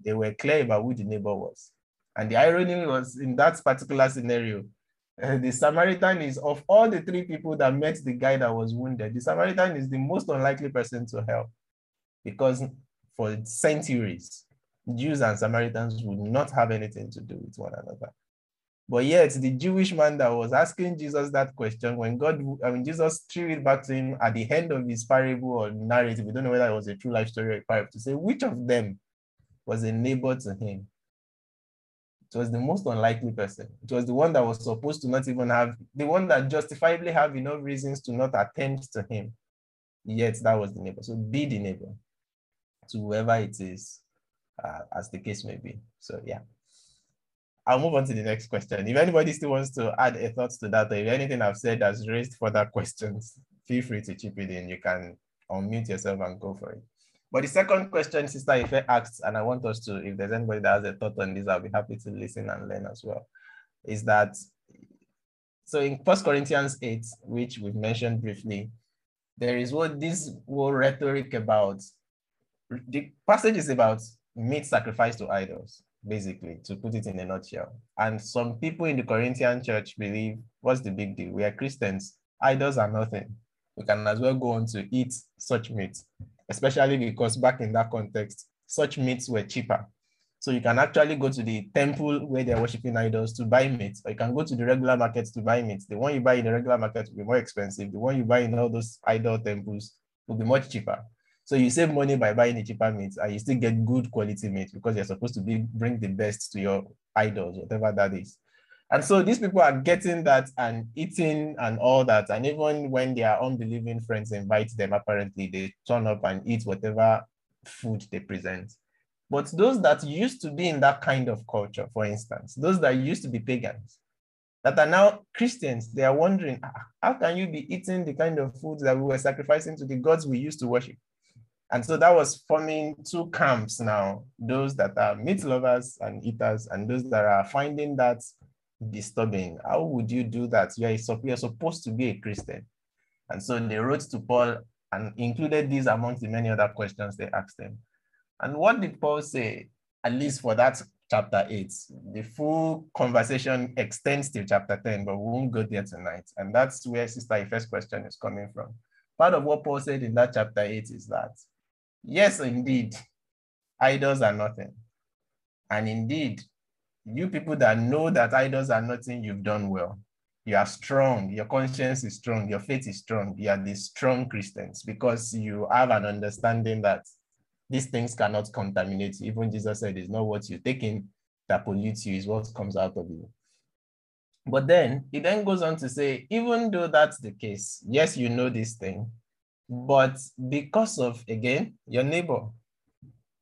A: they were clear about who the neighbor was. And the irony was in that particular scenario, [LAUGHS] the Samaritan is of all the three people that met the guy that was wounded, the Samaritan is the most unlikely person to help because for centuries, Jews and Samaritans would not have anything to do with one another. But yet, the Jewish man that was asking Jesus that question, when God, I mean, Jesus threw it back to him at the end of his parable or narrative, we don't know whether it was a true life story or a parable, to say which of them was a neighbor to him. It was the most unlikely person. It was the one that was supposed to not even have, the one that justifiably have enough reasons to not attend to him. Yet that was the neighbor. So be the neighbor to whoever it is, uh, as the case may be. So yeah. I'll move on to the next question. If anybody still wants to add a thought to that, or if anything I've said has raised further questions, feel free to chip it in. You can unmute yourself and go for it. But the second question Sister Ife asked, and I want us to, if there's anybody that has a thought on this, I'll be happy to listen and learn as well, is that, so in First Corinthians 8, which we've mentioned briefly, there is what this whole rhetoric about, the passage is about meat sacrifice to idols basically, to put it in a nutshell. And some people in the Corinthian church believe, what's the big deal? We are Christians. Idols are nothing. We can as well go on to eat such meat, especially because back in that context, such meats were cheaper. So you can actually go to the temple where they're worshiping idols to buy meat, or you can go to the regular markets to buy meat. The one you buy in the regular market will be more expensive. The one you buy in all those idol temples will be much cheaper. So you save money by buying a cheaper meat and you still get good quality meat because you're supposed to be bring the best to your idols, whatever that is. And so these people are getting that and eating and all that. And even when their unbelieving friends invite them, apparently they turn up and eat whatever food they present. But those that used to be in that kind of culture, for instance, those that used to be pagans, that are now Christians, they are wondering, ah, how can you be eating the kind of food that we were sacrificing to the gods we used to worship? And so that was forming two camps now, those that are meat lovers and eaters, and those that are finding that disturbing. How would you do that? You are, you're supposed to be a Christian. And so they wrote to Paul and included these amongst the many other questions they asked him. And what did Paul say, at least for that chapter 8? The full conversation extends to chapter 10, but we won't go there tonight. And that's where Sister Ife's question is coming from. Part of what Paul said in that chapter 8 is that Yes, indeed, idols are nothing. And indeed, you people that know that idols are nothing, you've done well. You are strong, your conscience is strong, your faith is strong. You are the strong Christians because you have an understanding that these things cannot contaminate you. Even Jesus said, it's not what you take in that pollutes you, is what comes out of you. But then he then goes on to say, even though that's the case, yes, you know this thing, but because of, again, your neighbor,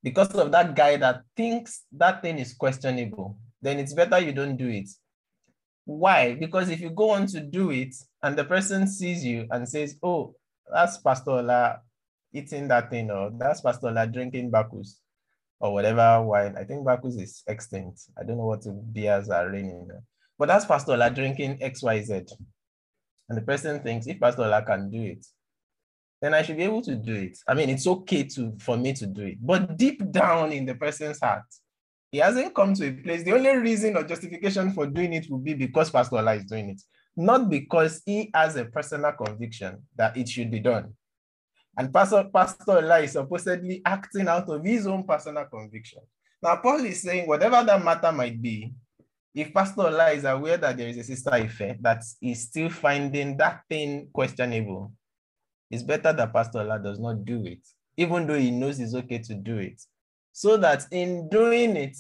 A: because of that guy that thinks that thing is questionable, then it's better you don't do it. Why? Because if you go on to do it and the person sees you and says, oh, that's Pastor eating that thing, or that's Pastor drinking Bacchus, or whatever wine. I think Bacchus is extinct. I don't know what beers are reigning. But that's Pastor drinking XYZ. And the person thinks if Pastor can do it, then I should be able to do it. I mean, it's okay to for me to do it. But deep down in the person's heart, he hasn't come to a place. The only reason or justification for doing it will be because Pastor Ola is doing it, not because he has a personal conviction that it should be done. And Pastor, Pastor Ola is supposedly acting out of his own personal conviction. Now, Paul is saying, whatever that matter might be, if Pastor Ola is aware that there is a sister Ife that is still finding that thing questionable, it's better that Pastor Ola does not do it, even though he knows it's okay to do it. So that in doing it,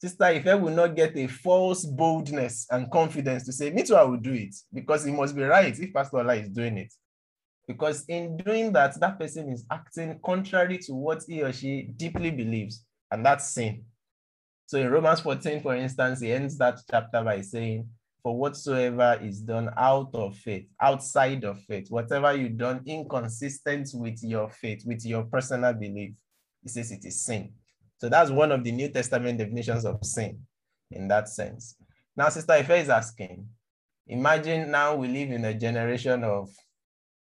A: Sister Ife will not get a false boldness and confidence to say, me too, I will do it. Because he must be right if Pastor Ola is doing it. Because in doing that, that person is acting contrary to what he or she deeply believes, and that's sin. So in Romans 14, for instance, he ends that chapter by saying, for whatsoever is done out of faith, outside of faith, whatever you've done inconsistent with your faith, with your personal belief, he says it is sin. So that's one of the New Testament definitions of sin in that sense. Now, Sister Ife is asking, imagine now we live in a generation of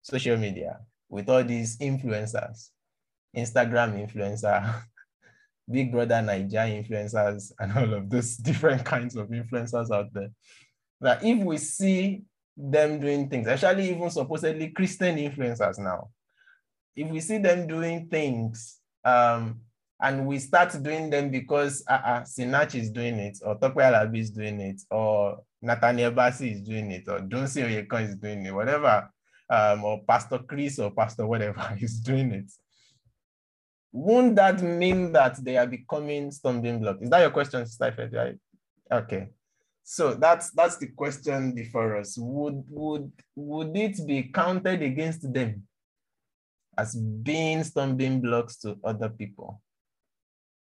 A: social media with all these influencers, Instagram influencer, [LAUGHS] Big Brother Naija influencers, and all of those [LAUGHS] different kinds of influencers out there that if we see them doing things, actually even supposedly Christian influencers now, if we see them doing things um, and we start doing them because uh, uh, Sinach is doing it, or Tope Alabi is doing it, or Nathaniel Bassey is doing it, or Johnson Oyeko is doing it, whatever, um, or Pastor Chris or Pastor whatever [LAUGHS] is doing it. Won't that mean that they are becoming stumbling blocks? Is that your question, Stephen? Okay. So that's that's the question before us. Would would would it be counted against them as being stumbling blocks to other people?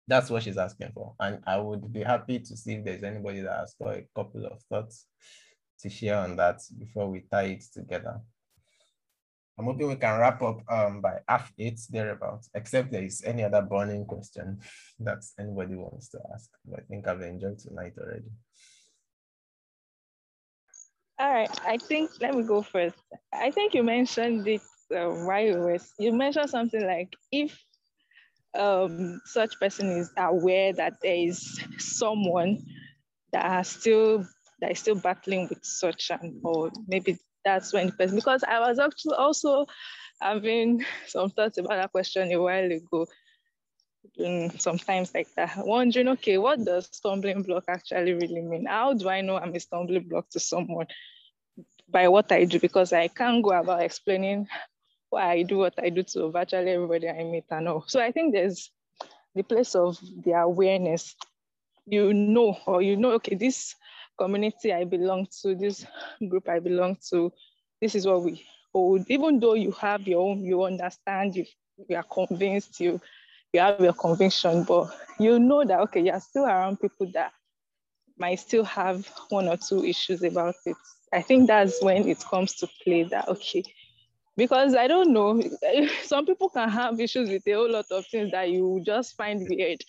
A: That's what she's asking for. And I would be happy to see if there's anybody that has got a couple of thoughts to share on that before we tie it together. I'm hoping we can wrap up um, by half eight thereabouts, except there is any other burning question [LAUGHS] that anybody wants to ask. But I think I've enjoyed tonight already.
E: All right, I think, let me go first. I think you mentioned it uh, while you were, you mentioned something like if um, such person is aware that there is someone that has still that is still battling with such and or maybe that's when the person because I was actually also having [LAUGHS] some thoughts about that question a while ago. Sometimes like that, wondering, okay, what does stumbling block actually really mean? How do I know I'm a stumbling block to someone by what I do? Because I can't go about explaining why I do what I do to virtually everybody I meet and all. So I think there's the place of the awareness. You know, or you know, okay, this community I belong to, this group I belong to, this is what we hold. Even though you have your own, you understand, you, you are convinced, you, you have your conviction, but you know that, okay, you're still around people that might still have one or two issues about it. I think that's when it comes to play that, okay, because I don't know, [LAUGHS] some people can have issues with a whole lot of things that you just find weird.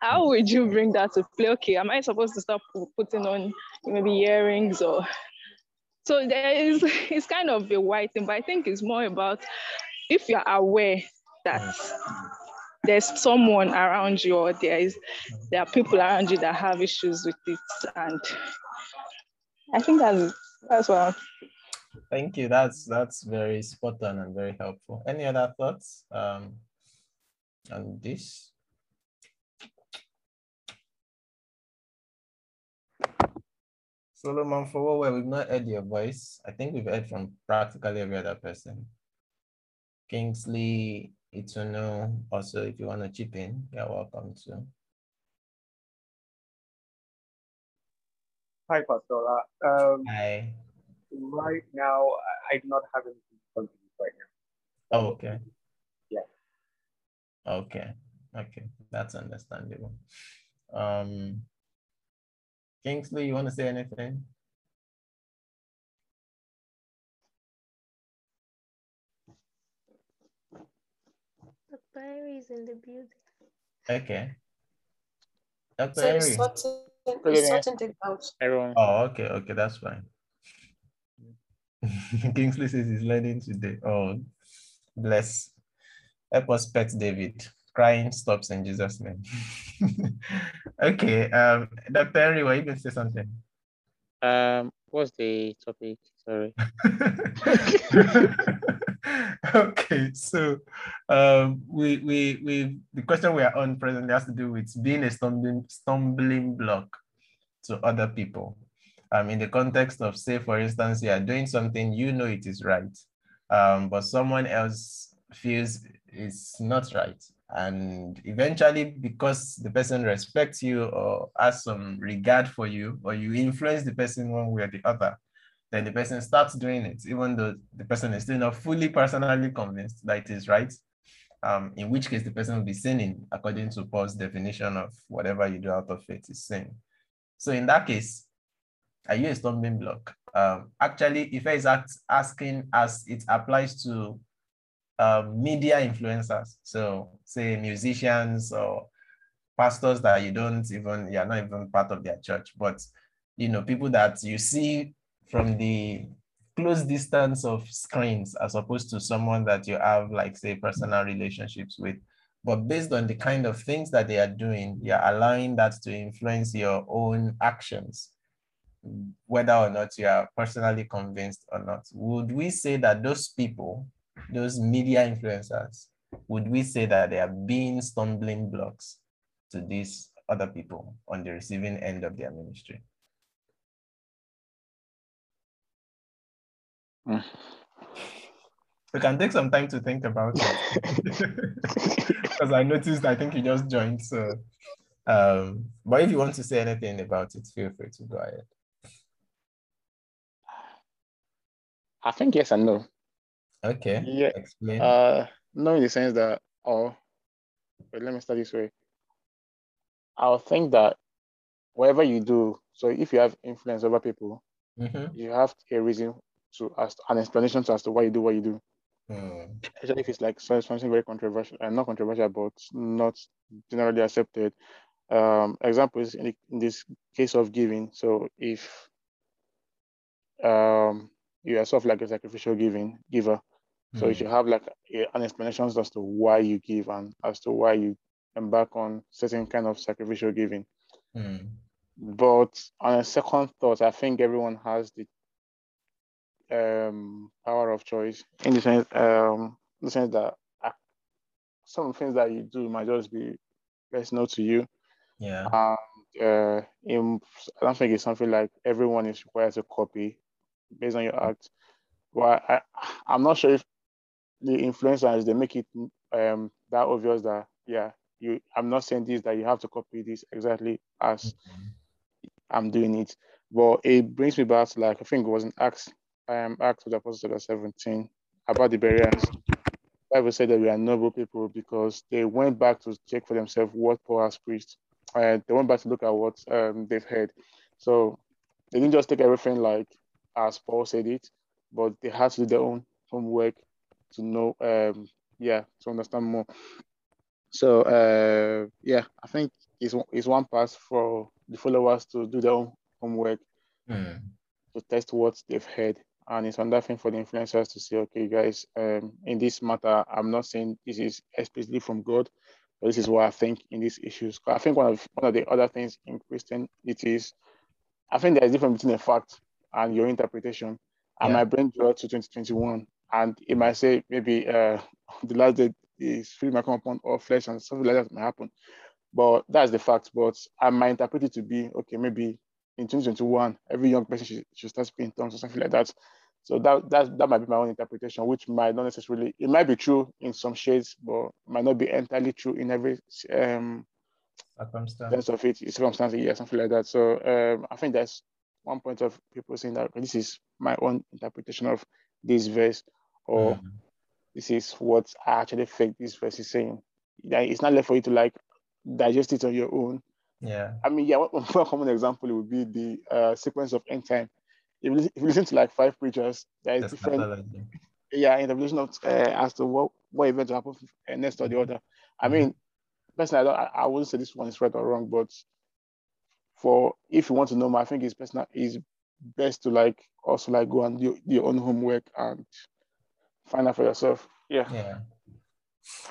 E: How would you bring that to play? Okay, am I supposed to stop putting on maybe earrings or so there is [LAUGHS] it's kind of a white thing, but I think it's more about if you're aware that there's someone around you or there is there are people around you that have issues with it and I think that's that's what
A: Thank you. That's that's very spot on and very helpful. Any other thoughts um, on this? Solomon, for what we've not heard your voice. I think we've heard from practically every other person. Kingsley, Ituno, also if you want to chip in, you're welcome to.
G: Hi, Pastor. Um,
A: Hi
G: right now, I do not have anything to right now.
A: Oh, okay.
G: Yeah.
A: Okay. Okay. That's understandable. Um, Kingsley, you want to say anything?
C: Dr. Is in the building.
A: Okay. Dr. Harry.
B: sorting things out.
A: Everyone. Oh, okay. Okay. That's fine. [LAUGHS] Kingsley says he's learning today. Oh, bless. Help us pet David. Crying stops in Jesus' name. [LAUGHS] okay. Um, Dr. Henry, were you going to say something?
H: Um, what's the topic? Sorry. [LAUGHS] [LAUGHS]
A: okay, so um, we we we the question we are on presently has to do with being a stumbling stumbling block to other people um, in the context of, say, for instance, you are doing something, you know it is right, um, but someone else feels it's not right. And eventually, because the person respects you or has some regard for you, or you influence the person one way or the other, then the person starts doing it, even though the person is still not fully personally convinced that it is right. Um, in which case, the person will be sinning according to Paul's definition of whatever you do out of faith is sin. So in that case, are you a stumbling block? Um, actually, Ife is asking as it applies to um, media influencers, so say musicians or pastors that you don't even, you're not even part of their church, but you know, people that you see from the close distance of screens as opposed to someone that you have like say personal relationships with but based on the kind of things that they are doing you're allowing that to influence your own actions whether or not you are personally convinced or not, would we say that those people, those media influencers, would we say that they have been stumbling blocks to these other people on the receiving end of their ministry? Mm. We can take some time to think about it. [LAUGHS] Because I noticed I think you just joined. So um, but if you want to say anything about it, feel free to go ahead.
H: I think yes and no.
A: Okay.
H: Yeah. Explain. Uh, no, in the sense that, oh, wait, let me start this way. I'll think that whatever you do, so if you have influence over people, mm-hmm. you have a reason to ask an explanation as to why you do what you do. Mm. Especially if it's like something very controversial and uh, not controversial, but not generally accepted. Um, examples in, in this case of giving. So if um, you are sort of like a sacrificial giving giver, so you hmm. should have like a, an explanation as to why you give and as to why you embark on certain kind of sacrificial giving. Mm. But on a second thought, I think everyone has the um, power of choice in the sense, um, the sense that some things that you do might just be personal to you.
A: Yeah.
H: And uh, in, I don't think it's something like everyone is required to copy based on your act. Well, I, I'm not sure if the influencers they make it um, that obvious that yeah, you. I'm not saying this that you have to copy this exactly as mm-hmm. I'm doing it, but it brings me back to like I think it was an Acts, um, Acts of the Apostles 17 about the Bereans. Bible said that we are noble people because they went back to check for themselves what Paul has preached. And they went back to look at what um, they've heard. So they didn't just take everything like as Paul said it, but they had to do their own homework to know, um, yeah, to understand more. So uh, yeah, I think it's it's one pass for the followers to do their own homework mm. to test what they've heard, and it's another thing for the influencers to say, okay, guys, um, in this matter, I'm not saying this is explicitly from God, but this is what I think in these issues. I think one of one of the other things in Christian it is, I think there's a difference between a fact and your interpretation. And yeah. my brain draw to 2021 and it might say maybe uh, [LAUGHS] the last day is free might come upon all flesh and something like that might happen. But that's the fact. But I might interpret it to be okay, maybe in 2021, every young person should, should start speaking tongues or something like that. So that that that might be my own interpretation, which might not necessarily it might be true in some shades, but might not be entirely true in every um
A: circumstance
H: of it, circumstance, yeah, something like that. So um, I think that's one point of people saying that this is my own interpretation of this verse, or mm. this is what I actually think this verse is saying. It's not left for you to like digest it on your own.
A: Yeah. I
H: mean, yeah, one, [LAUGHS] one common example would be the uh, sequence of end time. If you, if you listen to like five preachers, there is That's different, yeah, interpretation of uh, as to what what event will happen next or the other. I mm-hmm. mean, personally, I, don't, I, wouldn't say this one is right or wrong, but for if you want to know more, I think it's best is best to like also like go and do your own homework and find out for yourself. Yeah.
A: Yeah.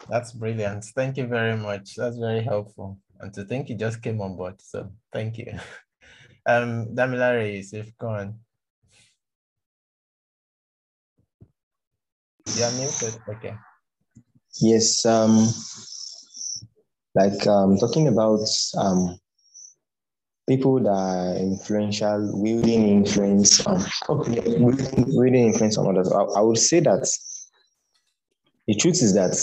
A: That's brilliant. Thank you very much. That's very helpful. And to think you just came on board. So thank you. [LAUGHS] Um Damilare if go on. Yeah, muted. Okay.
F: Yes, um like um talking about um people that are influential, wielding influence, um, wielding, wielding influence on others. I, I, would say that the truth is that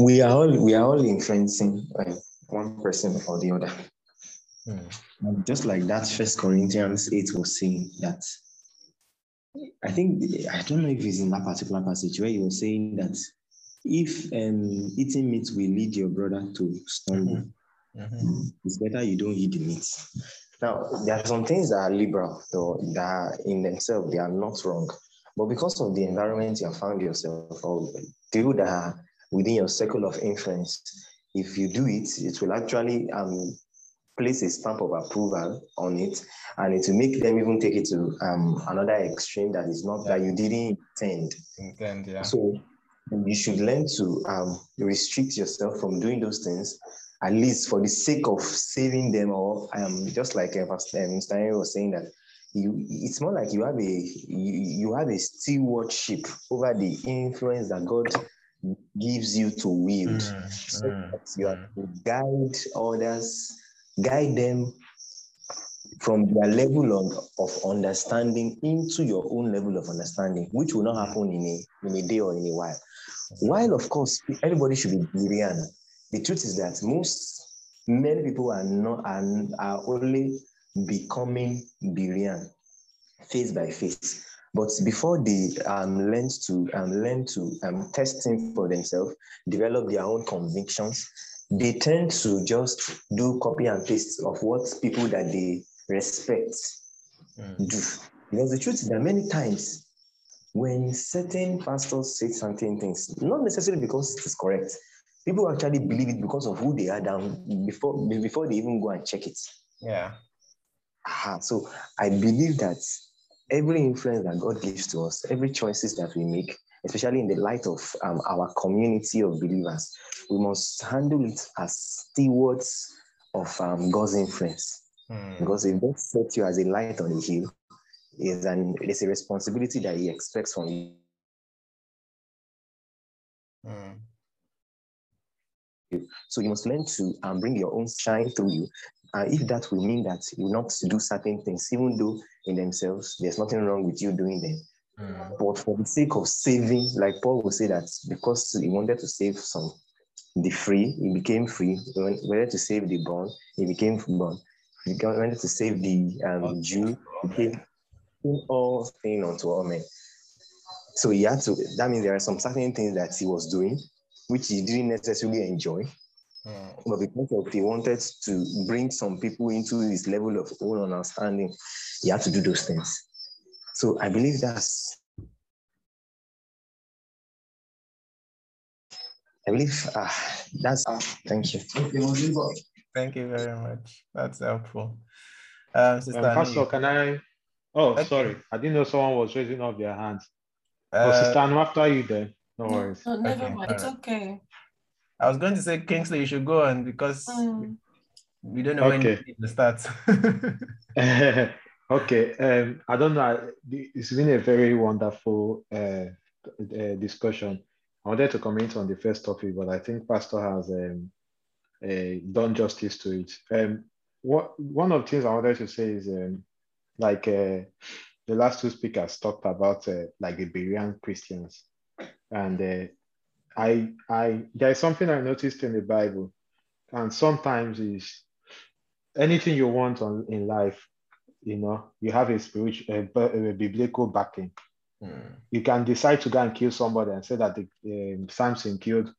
F: we are all we are all influencing uh, one person or the other. Hmm. Just like that, First Corinthians eight was saying that. I think I don't know if it's in that particular passage where he was saying that if um, eating meat will lead your brother to stumble. Mm-hmm Mm-hmm. It's better you don't eat the meat. Now, there are some things that are liberal, though, that are in themselves they are not wrong. But because of the environment you have found yourself, or people that are within your circle of influence, if you do it, it will actually um, place a stamp of approval on it, and it will make them even take it to um, another extreme that is not yeah. that you didn't intend.
A: Intend, yeah.
F: So you should learn to um, restrict yourself from doing those things at least for the sake of saving them or um, just like uh, Pastor um, was saying that you it's more like you have a you, you have a stewardship over the influence that God gives you to wield. Mm, so mm, that you are to guide others, guide them from their level of, of understanding into your own level of understanding, which will not happen in a, in a day or in a while. While, of course, everybody should be brilliant, the truth is that most, many people are not, are, are only becoming brilliant face by face. But before they um, learn to um, learn to um, testing for themselves, develop their own convictions, they tend to just do copy and paste of what people that they respect mm. do. Because the truth is that many times when certain pastors say certain things, not necessarily because it is correct, people actually believe it because of who they are down before before they even go and check it.
A: Yeah.
F: Aha. So I believe that every influence that God gives to us, every choices that we make, especially in the light of um, our community of believers, we must handle it as stewards of um, God's influence. Mm. Because if God sets you as a light on a hill, is an it's a responsibility that He expects from you. Mm. So you must learn to um, bring your own shine through you. And if that will mean that you not do certain things, even though in themselves there's nothing wrong with you doing them. Mm. But for the sake of saving, like Paul will say that because he wanted to save some the free, he became free. He wanted to save the born, he became born. He wanted to save the um, Jew, he became all things unto all men. So he had to, that means there are some certain things that he was doing, which he didn't necessarily enjoy. Mm. But because of he wanted to bring some people into his level of own understanding, he had to do those things. So I believe that's I believe uh, that's uh, thank you.
A: Thank you very much. That's helpful. Uh,
I: Sister um, Pastor, can I? Oh, okay. sorry. I didn't know someone was raising up their hands. Uh, oh, Sister Anu, after you then. No worries.
B: No, never okay. mind. It's okay.
A: I was going to say, Kingsley, you should go on because mm. we don't know okay. when the starts.
I: Okay. Um, I don't know. It's been a very wonderful uh, uh, discussion. I wanted to comment on the first topic, but I think Pastor has um, uh, done justice to it. Um, what one of the things I wanted to say is um, like uh, the last two speakers talked about uh, like the Berean Christians, and uh, I, I, there's something I noticed in the Bible, and sometimes is anything you want on, in life, you know, you have a spiritual, a, a biblical backing. Mm. You can decide to go and kill somebody and say that the, um, Samson killed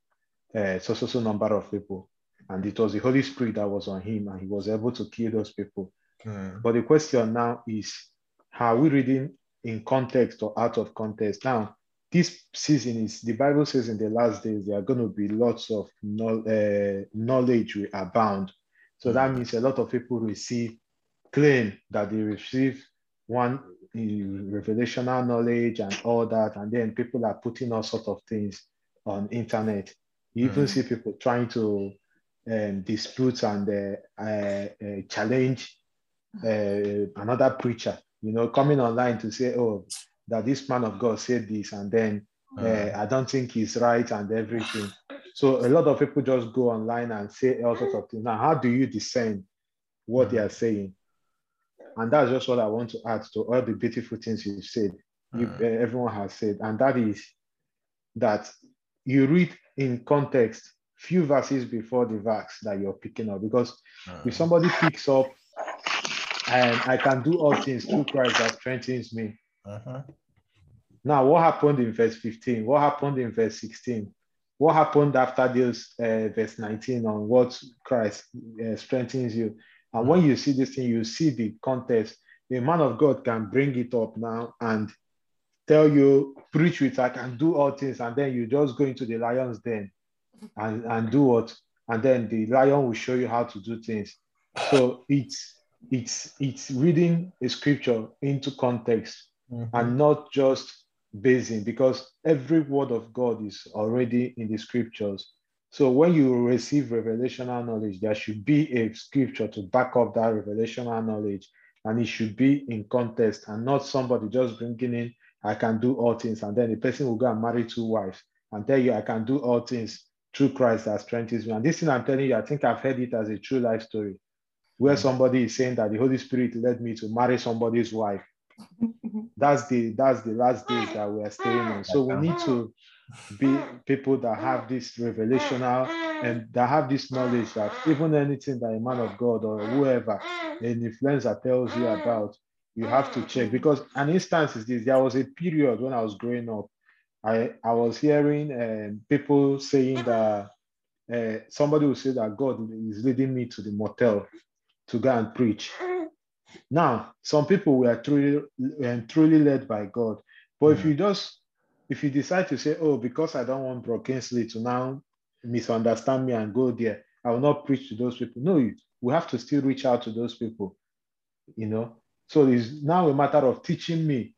I: uh, so so so number of people, and it was the Holy Spirit that was on him, and he was able to kill those people. Mm. But the question now is, are we reading in context or out of context? Now, this season is the Bible says in the last days there are going to be lots of no, uh, knowledge will abound. So that means a lot of people receive claim that they receive one revelational knowledge and all that, and then people are putting all sorts of things on internet. You even mm. see people trying to um, dispute and uh, uh, uh challenge uh, another preacher. You know, coming online to say, "Oh, that this man of God said this, and then uh, I don't think he's right and everything. So a lot of people just go online and say all sorts of things. Now, how do you discern what they are saying? And that's just what I want to add to all the beautiful things you've said, you, uh, everyone has said, and that is that you read in context few verses before the verse that you're picking up. Because if somebody picks up and I can do all things through Christ that strengthens me, uh-huh. Now, what happened in verse 15? What happened in verse 16? What happened after this uh, verse 19 on what Christ uh, strengthens you? And when you see this thing, you see the context. The man of God can bring it up now and tell you, preach with, I can do all things. And then you just go into the lion's den and, and do what? And then the lion will show you how to do things. So it's it's it's reading a scripture into context mm-hmm. and not just basing because every word of God is already in the scriptures. So when you receive revelational knowledge, there should be a scripture to back up that revelational knowledge, and it should be in context and not somebody just bringing in, I can do all things, and then the person will go and marry two wives and tell you I can do all things through Christ that strengthens me. And this thing I'm telling you, I think I've heard it as a true life story, where mm. somebody is saying that the Holy Spirit led me to marry somebody's wife. [LAUGHS] that's the that's the last days that we are staying in. Ah. So we need to be people that have this revelational and that have this knowledge that even anything that a man of God or whoever, an influencer tells you about, you have to check. Because an instance is this there was a period when I was growing up, I, I was hearing uh, people saying that uh, somebody would say that God is leading me to the motel to go and preach. Now, some people were truly, were truly led by God. But mm. if you just if you decide to say, oh, because I don't want Bro Kingsley to now misunderstand me and go there, I will not preach to those people. No, we have to still reach out to those people, you know. So it's now a matter of teaching me,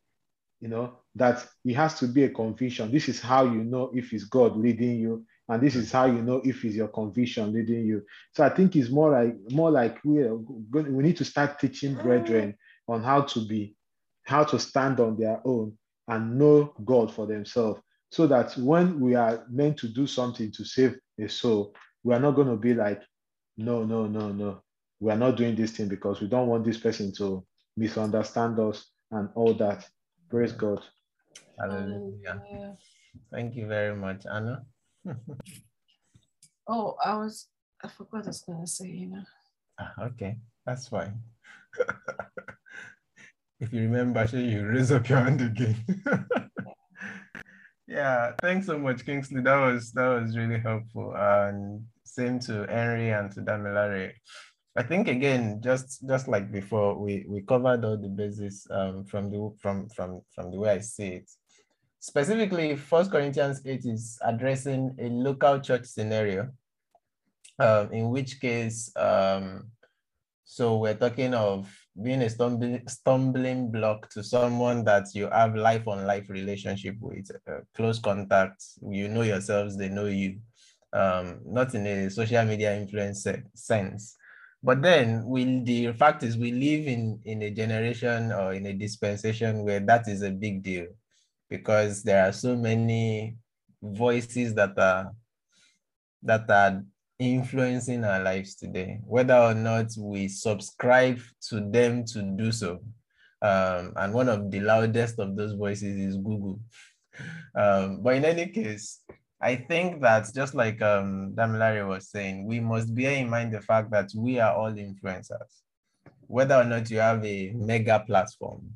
I: you know, that it has to be a conviction. This is how you know if it's God leading you, and this is how you know if it's your conviction leading you. So I think it's more like more like we we need to start teaching brethren on how to be, how to stand on their own and know God for themselves so that when we are meant to do something to save a soul, we are not going to be like, no, no, no, no. We are not doing this thing because we don't want this person to misunderstand us and all that. Praise God.
A: Hallelujah. Thank you very much, Anna. [LAUGHS]
B: oh, I was, I forgot I was going to say, you know.
A: Ah, okay, that's fine. [LAUGHS] If you remember, should you raise up your hand again. [LAUGHS] yeah, thanks so much, Kingsley. That was that was really helpful. And same to Henry and to Damilare. I think again, just just like before, we we covered all the bases um, from the from from from the way I see it. Specifically, First Corinthians 8 is addressing a local church scenario, um, in which case, um, so we're talking of being a stumbling, stumbling block to someone that you have life on life relationship with, uh, close contact, you know yourselves, they know you, um, not in a social media influence sense. But then we, the fact is we live in, in a generation or in a dispensation where that is a big deal because there are so many voices that are that are influencing our lives today, whether or not we subscribe to them to do so. Um, and one of the loudest of those voices is Google. [LAUGHS] Um, but in any case, I think that just like um, Damilare was saying, we must bear in mind the fact that we are all influencers. Whether or not you have a mega platform,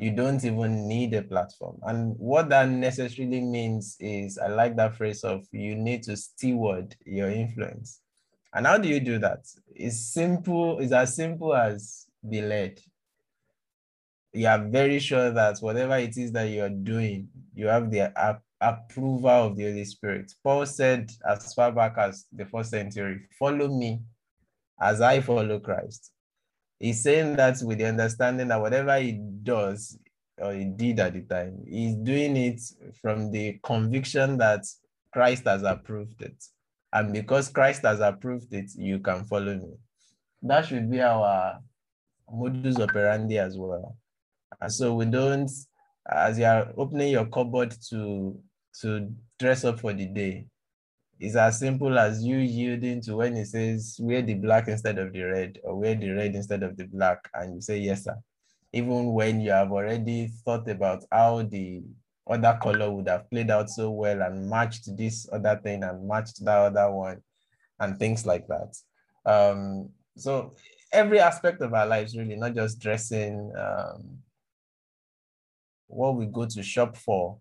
A: you don't even need a platform. And what that necessarily means is, I like that phrase of you need to steward your influence. And how do you do that? It's simple, it's as simple as be led. You are very sure that whatever it is that you're doing, you have the ap- approval of the Holy Spirit. Paul said as far back as the first century, follow me as I follow Christ. He's saying that with the understanding that whatever he does or he did at the time, he's doing it from the conviction that Christ has approved it. And because Christ has approved it, you can follow me. That should be our modus operandi as well. And so we don't, as you're opening your cupboard to to dress up for the day, it's as simple as you yielding to when it says wear the black instead of the red or wear the red instead of the black and you say yes sir. Even when you have already thought about how the other color would have played out so well and matched this other thing and matched that other one and things like that. Um, so every aspect of our lives really not just dressing um, what we go to shop for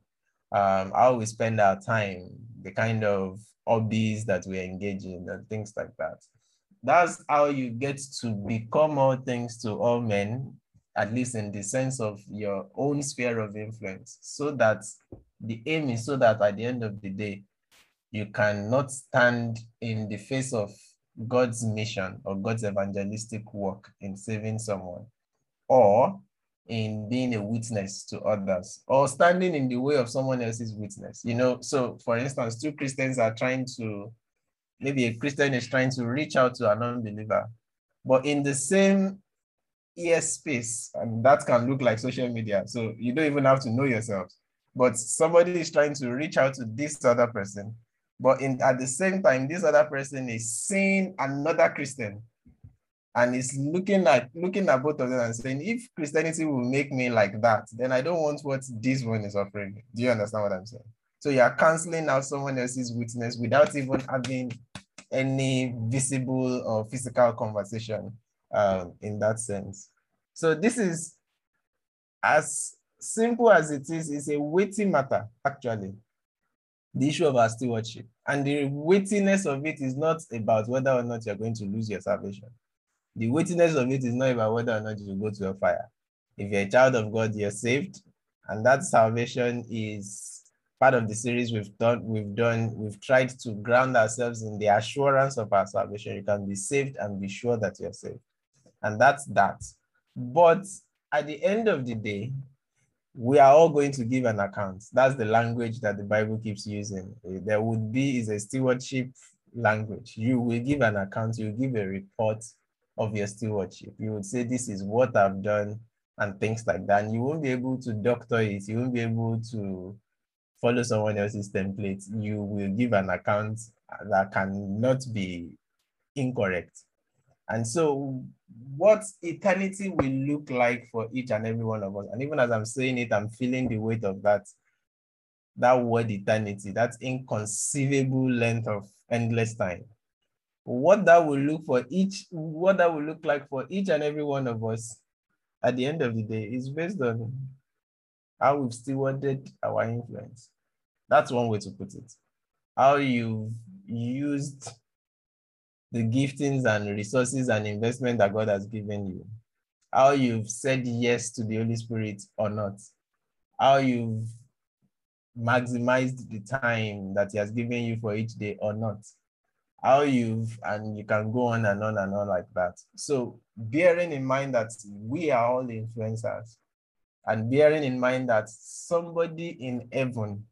A: um, how we spend our time the kind of hobbies that we engage in and things like that. That's how you get to become all things to all men, at least in the sense of your own sphere of influence, so that the aim is so that at the end of the day, you cannot stand in the face of God's mission or God's evangelistic work in saving someone, or in being a witness to others or standing in the way of someone else's witness. You know, so for instance, two Christians are trying to, maybe a Christian is trying to reach out to an unbeliever, but in the same ear space, and that can look like social media. So you don't even have to know yourselves. but somebody is trying to reach out to this other person. But in at the same time, this other person is seeing another Christian and is looking at looking at both of them and saying, if Christianity will make me like that, then I don't want what this one is offering. Do you understand what I'm saying? So you are canceling out someone else's witness without even having any visible or physical conversation um, in that sense. So this is as simple as it is, it's a weighty matter, actually, the issue of our stewardship. And the weightiness of it is not about whether or not you're going to lose your salvation. The weightiness of it is not about whether or not you go to a fire. If you're a child of God, you're saved, and that salvation is part of the series we've done. We've done. We've tried to ground ourselves in the assurance of our salvation. You can be saved and be sure that you're saved, and that's that. But at the end of the day, we are all going to give an account. That's the language that the Bible keeps using. There would be is a stewardship language. You will give an account. You give a report of your stewardship. You would say, This is what I've done, and things like that. And you won't be able to doctor it, you won't be able to follow someone else's template. You will give an account that cannot be incorrect. And so, what eternity will look like for each and every one of us, and even as I'm saying it, I'm feeling the weight of that that word eternity, that inconceivable length of endless time what that will look for each, what that will look like for each and every one of us at the end of the day is based on how we've stewarded our influence. That's one way to put it. How you've used the giftings and resources and investment that God has given you. How you've said yes to the Holy Spirit or not. How you've maximized the time that He has given you for each day or not how you've, and you can go on and on and on like that. So bearing in mind that we are all influencers and bearing in mind that somebody in heaven,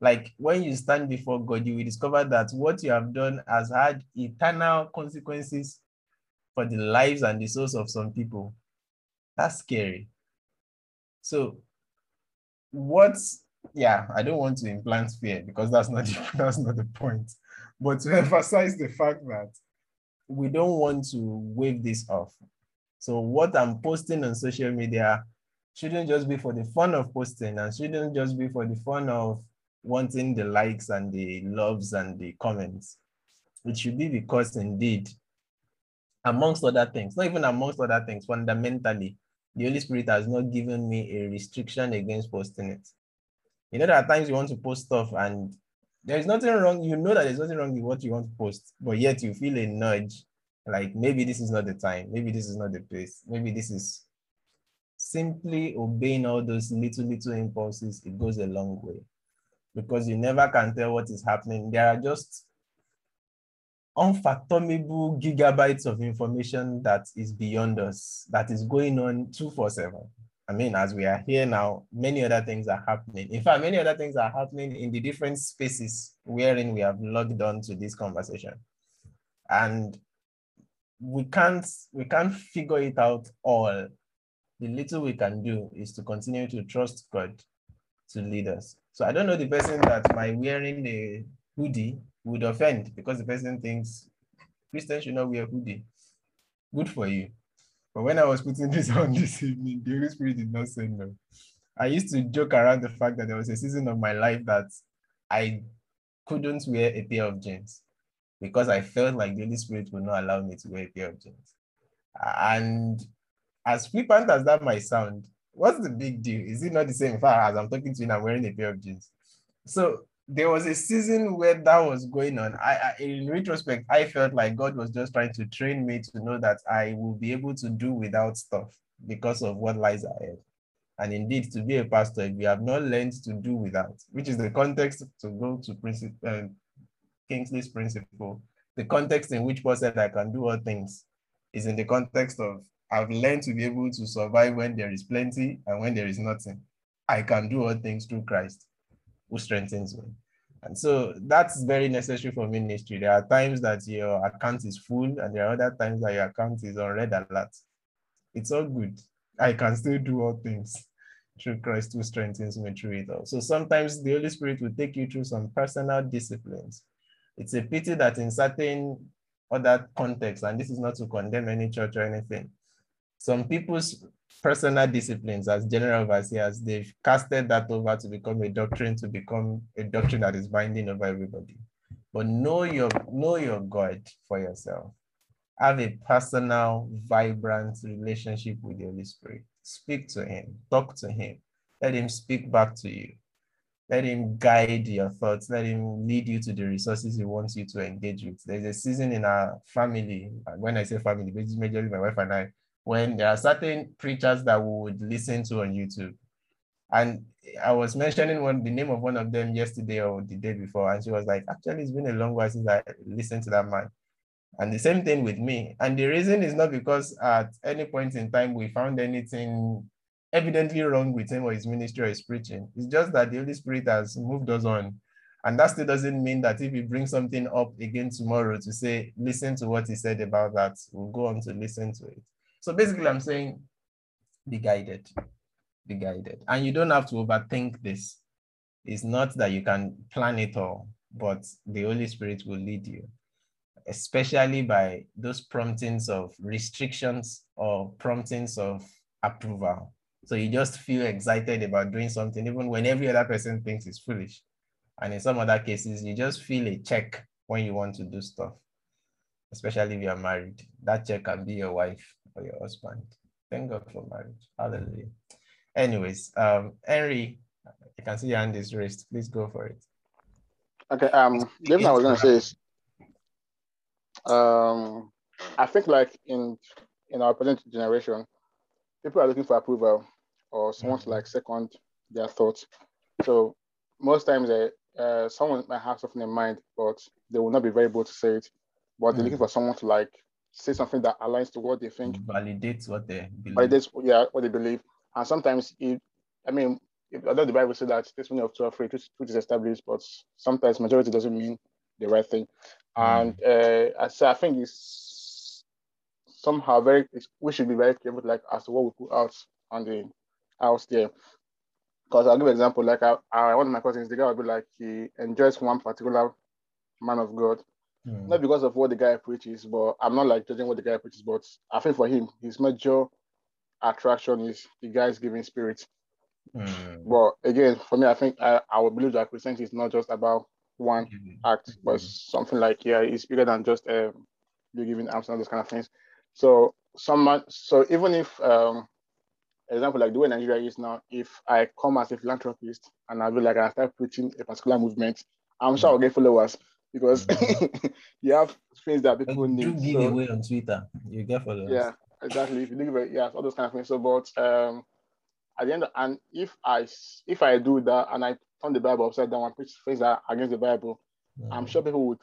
A: like when you stand before God, you will discover that what you have done has had eternal consequences for the lives and the souls of some people. That's scary. So what's yeah, I don't want to implant fear because that's not the, [LAUGHS] that's not the point but to [LAUGHS] emphasize the fact that we don't want to wave this off. So what I'm posting on social media shouldn't just be for the fun of posting and shouldn't just be for the fun of wanting the likes and the loves and the comments. It should be because indeed, amongst other things, not even amongst other things, fundamentally, the Holy Spirit has not given me a restriction against posting it. You know, there are times you want to post stuff and there's nothing wrong. You know that there's nothing wrong with what you want to post, but yet you feel a nudge like maybe this is not the time, maybe this is not the place, maybe this is simply obeying all those little, little impulses. It goes a long way because you never can tell what is happening. There are just unfathomable gigabytes of information that is beyond us, that is going on 247. I mean, as we are here now, many other things are happening. In fact, many other things are happening in the different spaces wherein we have logged on to this conversation. And we can't we can't figure it out all. The little we can do is to continue to trust God to lead us. So I don't know the person that my wearing a hoodie would offend because the person thinks Christians should not wear hoodie. Good for you. But when I was putting this [LAUGHS] on this evening, the Holy Spirit did not say no. I used to joke around the fact that there was a season of my life that I couldn't wear a pair of jeans because I felt like the Holy Spirit would not allow me to wear a pair of jeans. And as flippant as that might sound, what's the big deal? Is it not the same? In fact, as I'm talking to you, I'm wearing a pair of jeans. So there was a season where that was going on. I, I, in retrospect, I felt like God was just trying to train me to know that I will be able to do without stuff because of what lies ahead. And indeed, to be a pastor, if you have not learned to do without, which is the context to go to principle, uh, Kingsley's principle, the context in which Paul said I can do all things is in the context of I've learned to be able to survive when there is plenty and when there is nothing. I can do all things through Christ who strengthens me. And so that's very necessary for ministry. There are times that your account is full, and there are other times that your account is on red alert. It's all good. I can still do all things through Christ who strengthens me through it all. So sometimes the Holy Spirit will take you through some personal disciplines. It's a pity that in certain other contexts, and this is not to condemn any church or anything, some people's personal disciplines as general overseers, they've casted that over to become a doctrine, to become a doctrine that is binding over everybody. But know your know your God for yourself. Have a personal, vibrant relationship with the Holy Spirit. Speak to him, talk to him, let him speak back to you. Let him guide your thoughts. Let him lead you to the resources he wants you to engage with. There's a season in our family, when I say family, majorly my wife and I, when there are certain preachers that we would listen to on YouTube. And I was mentioning one the name of one of them yesterday or the day before, and she was like, actually, it's been a long while since I listened to that man. And the same thing with me. And the reason is not because at any point in time we found anything evidently wrong with him or his ministry or his preaching. It's just that the Holy Spirit has moved us on. And that still doesn't mean that if we bring something up again tomorrow to say, listen to what he said about that, we'll go on to listen to it. So basically, I'm saying be guided, be guided. And you don't have to overthink this. It's not that you can plan it all, but the Holy Spirit will lead you, especially by those promptings of restrictions or promptings of approval. So you just feel excited about doing something, even when every other person thinks it's foolish. And in some other cases, you just feel a check when you want to do stuff, especially if you're married. That check can be your wife or your husband. Thank God for marriage. Hallelujah. Anyways, um, Henry, I can see your hand is raised. Please go for it.
H: Okay. Um, the thing I was gonna say is, um, I think like in in our present generation, people are looking for approval or someone to like second their thoughts. So most times, uh, uh, someone might have something in mind, but they will not be very able to say it. But they're mm. looking for someone to like say something that aligns to what they think.
A: Validates what they believe.
H: Validates, yeah, what they believe. And sometimes, it, I mean, if, although the Bible says that testimony of two or three, which is established, but sometimes majority doesn't mean the right thing. Mm. And uh, so I think it's somehow very, we should be very careful, like as to what we put out on the house there. Because I'll give an example, like I, I, one of my cousins, the guy would be like, he enjoys one particular man of God Mm. Not because of what the guy preaches, but I'm not like judging what the guy preaches, but I think for him, his major attraction is the guy's giving spirit. Mm. But again, for me, I think I, I would believe that Christianity is not just about one mm. act, but mm. something like, yeah, it's bigger than just um, you giving arms and those kind of things. So someone, so even if, um, example, like the way Nigeria is now, if I come as a philanthropist and I be like, I start preaching a particular movement, I'm sure I'll get followers because mm-hmm. [LAUGHS] you have things that people need.
A: You give so, away on Twitter, you get followers.
H: Yeah, exactly. If you give away, yeah, all those kind of things. So, but um, at the end, of, and if I if I do that and I turn the Bible upside down and preach things that against the Bible, mm-hmm. I'm sure people would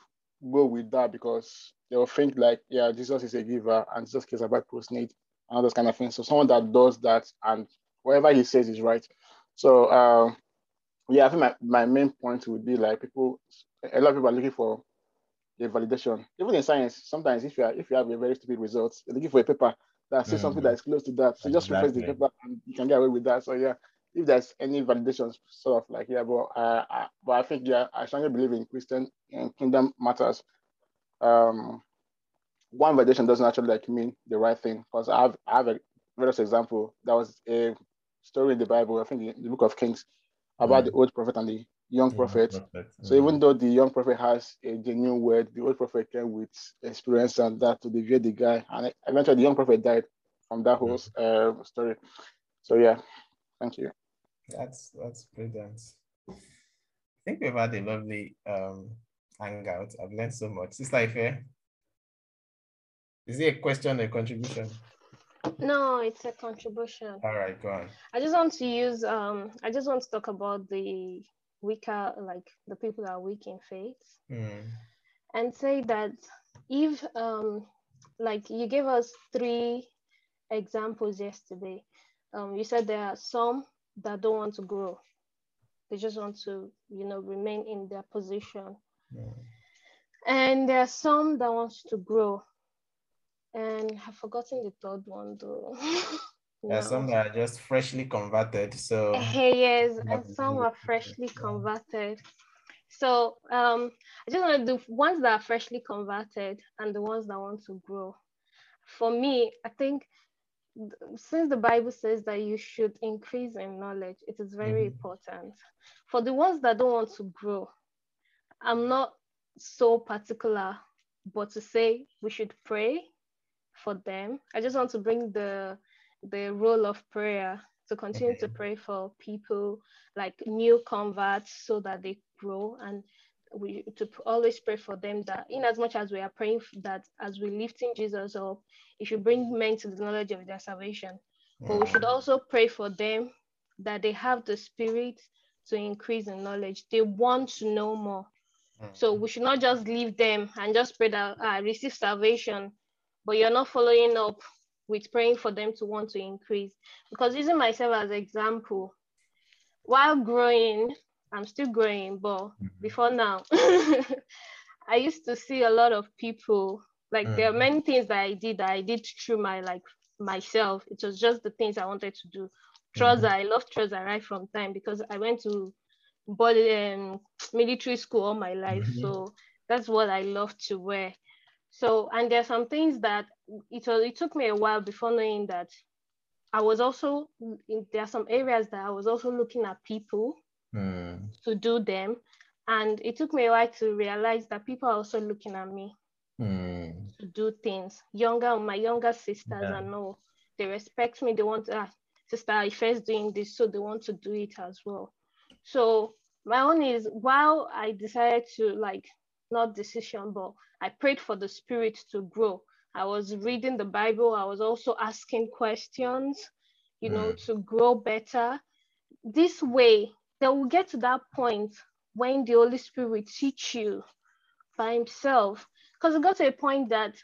H: go with that because they will think like, yeah, Jesus is a giver and Jesus cares about post need and all those kind of things. So someone that does that and whatever he says is right. So um, yeah, I think my, my main point would be like people a lot of people are looking for a validation. Even in science, sometimes if you are, if you have a very stupid result, you're looking for a paper that says mm-hmm. something that is close to that. So exactly. just replace the paper and you can get away with that. So yeah, if there's any validation, sort of like yeah, but uh, I, but I think yeah, I strongly believe in Christian and kingdom matters. Um, one validation doesn't actually like mean the right thing because I have I have a various example. That was a story in the Bible, I think in the book of Kings, about the old prophet and the young prophet. prophet. So even though the young prophet has a genuine word, the old prophet came with experience and that to deviate the guy. And eventually the young prophet died from that whole uh, story. So yeah, thank you.
A: That's that's brilliant. I think we've had a lovely um, hangout. I've learned so much. Sister Ife, is it a question or a contribution?
C: No, it's a contribution.
A: All right, go on.
C: I just want to use um I just want to talk about the weaker, like the people that are weak in faith, mm. and say that if, um, like you gave us three examples yesterday, um, you said there are some that don't want to grow, they just want to, you know, remain in their position, mm. and there are some that wants to grow. And I've forgotten the third one though. [LAUGHS]
A: Yeah, some are just freshly converted. So hey, [LAUGHS]
C: yes, and some are freshly converted. So um, I just want to do ones that are freshly converted and the ones that want to grow. For me, I think since the Bible says that you should increase in knowledge, it is very mm-hmm. important. For the ones that don't want to grow, I'm not so particular, but to say we should pray for them. I just want to bring the the role of prayer to continue to pray for people like new converts so that they grow. And we to always pray for them that in as much as we are praying that as we lifting jesus up it should bring men to the knowledge of their salvation. But we should also pray for them that they have the spirit to increase in knowledge. They want to know more. So we should not just leave them and just pray that I ah, receive salvation but you're not following up with praying for them to want to increase. Because using myself as an example, while growing, I'm still growing, but mm-hmm. before now, [LAUGHS] I used to see a lot of people. Like mm. there are mm-hmm. many things that I did that I did through my like myself. It was just the things I wanted to do. Trouser, mm. I love trouser right from time because I went to body um, military school all my life. Mm-hmm. So that's what I love to wear. So, and there are some things that it was, it took me a while before knowing that I was also, there are some areas that I was also looking at people mm. to do them. And it took me a while to realize that people are also looking at me mm. to do things. Younger, my younger sisters yeah. and all, they respect me. They want to, ah, sister, I first doing this, so they want to do it as well. So my own is while I decided to like not decision, but I prayed for the spirit to grow. I was reading the Bible. I was also asking questions, you know, mm. to grow better. This way, they will get to that point when the Holy Spirit will teach you by himself. Because it got to a point that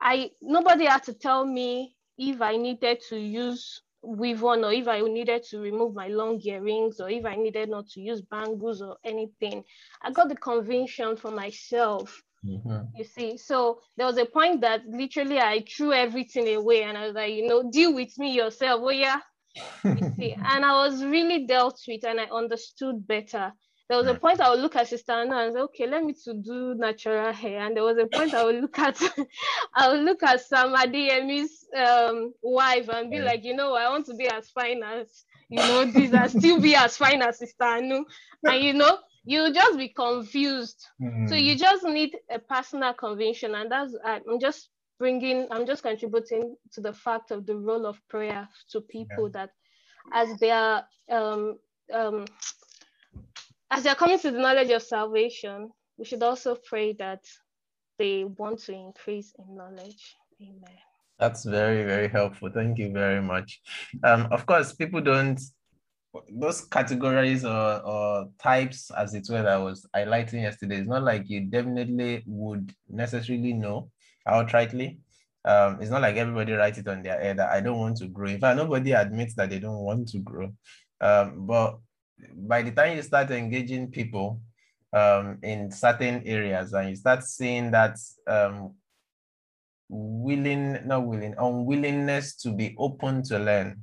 C: I nobody had to tell me if I needed to use weave on or if I needed to remove my long earrings or if I needed not to use bangles or anything. I got the conviction for myself. Mm-hmm. You see, so there was a point that literally I threw everything away and I was like, you know, deal with me yourself. Oh, yeah. you see, [LAUGHS] and I was really dealt with and I understood better there was a point I would look at Sister Anna and say, okay, let me to do natural hair. And there was a point I would look at [LAUGHS] I would look at Sam Adeyemi's um, wife and be like, you know, I want to be as fine as you know this and still be as fine as Sister Anu. And you know, you just be confused. Mm-hmm. So you just need a personal conviction, and that's I'm just bringing, I'm just contributing to the fact of the role of prayer to people yeah. that as they are um, um, as they're coming to the knowledge of salvation, we should also pray that they want to increase in knowledge. Amen.
A: That's very, very helpful. Thank you very much. Um, of course, people don't, those categories or, or types, as it were, that I was highlighting yesterday, it's not like you definitely would necessarily know outrightly. Um, it's not like everybody writes it on their head that I don't want to grow. In fact, nobody admits that they don't want to grow. Um, but by the time you start engaging people um, in certain areas and you start seeing that um, willing, not willing, unwillingness to be open to learn,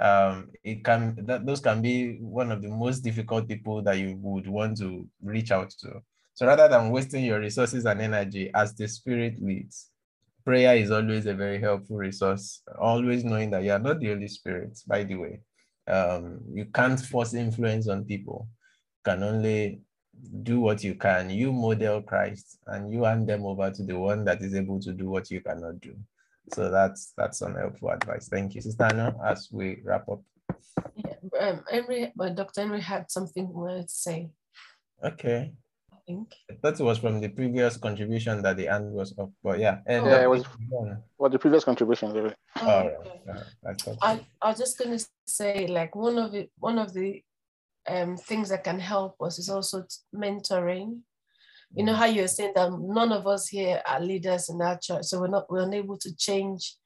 A: um, it can that those can be one of the most difficult people that you would want to reach out to. So rather than wasting your resources and energy as the spirit leads, prayer is always a very helpful resource. Always knowing that you are not the Holy Spirit, by the way. Um, you can't force influence on people. You can only do what you can. You model Christ and you hand them over to the one that is able to do what you cannot do. So that's that's some helpful advice. Thank you, Sister Anna, as we wrap up.
B: Yeah, um, Henry, but Dr. Henry had something more to say.
A: Okay. I think. I thought it was from the previous contribution that the hand was up, but yeah.
H: And yeah, it was well, the previous contribution. Really.
A: Oh, All right.
B: I, I was just gonna say like one of it, one of the um, things that can help us is also mentoring. You know how you're saying that none of us here are leaders in our church, so we're not we're unable to change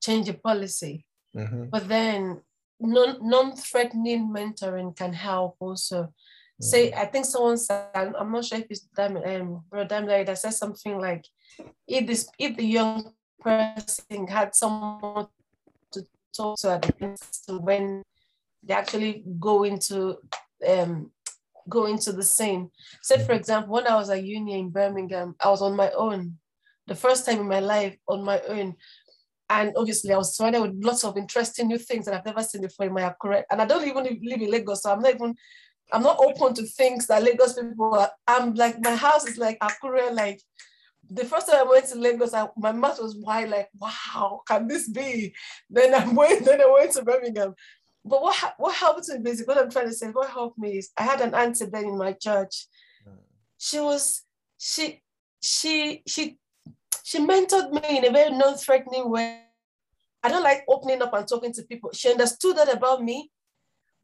B: change a policy. Mm-hmm. But then non non-threatening mentoring can help also. Say, I think someone said, I'm not sure if it's Dam, um, Bro that said something like, if this if the young person had someone to talk to at the end when they actually go into um, go into the scene. Say, for example, when I was at uni in Birmingham, I was on my own, the first time in my life on my own. And obviously, I was surrounded with lots of interesting new things that I've never seen before in my career. And I don't even live in Lagos, so I'm not even, I'm not open to things that Lagos people are. I'm like, my house is like Akure, like the first time I went to Lagos, I, my mouth was wide, like, wow, can this be? Then I [LAUGHS] went, then I went to Birmingham. But what what helped me basically, what I'm trying to say, what helped me is I had an auntie then in my church. She was, she, she, she, she mentored me in a very non-threatening way. I don't like opening up and talking to people. She understood that about me.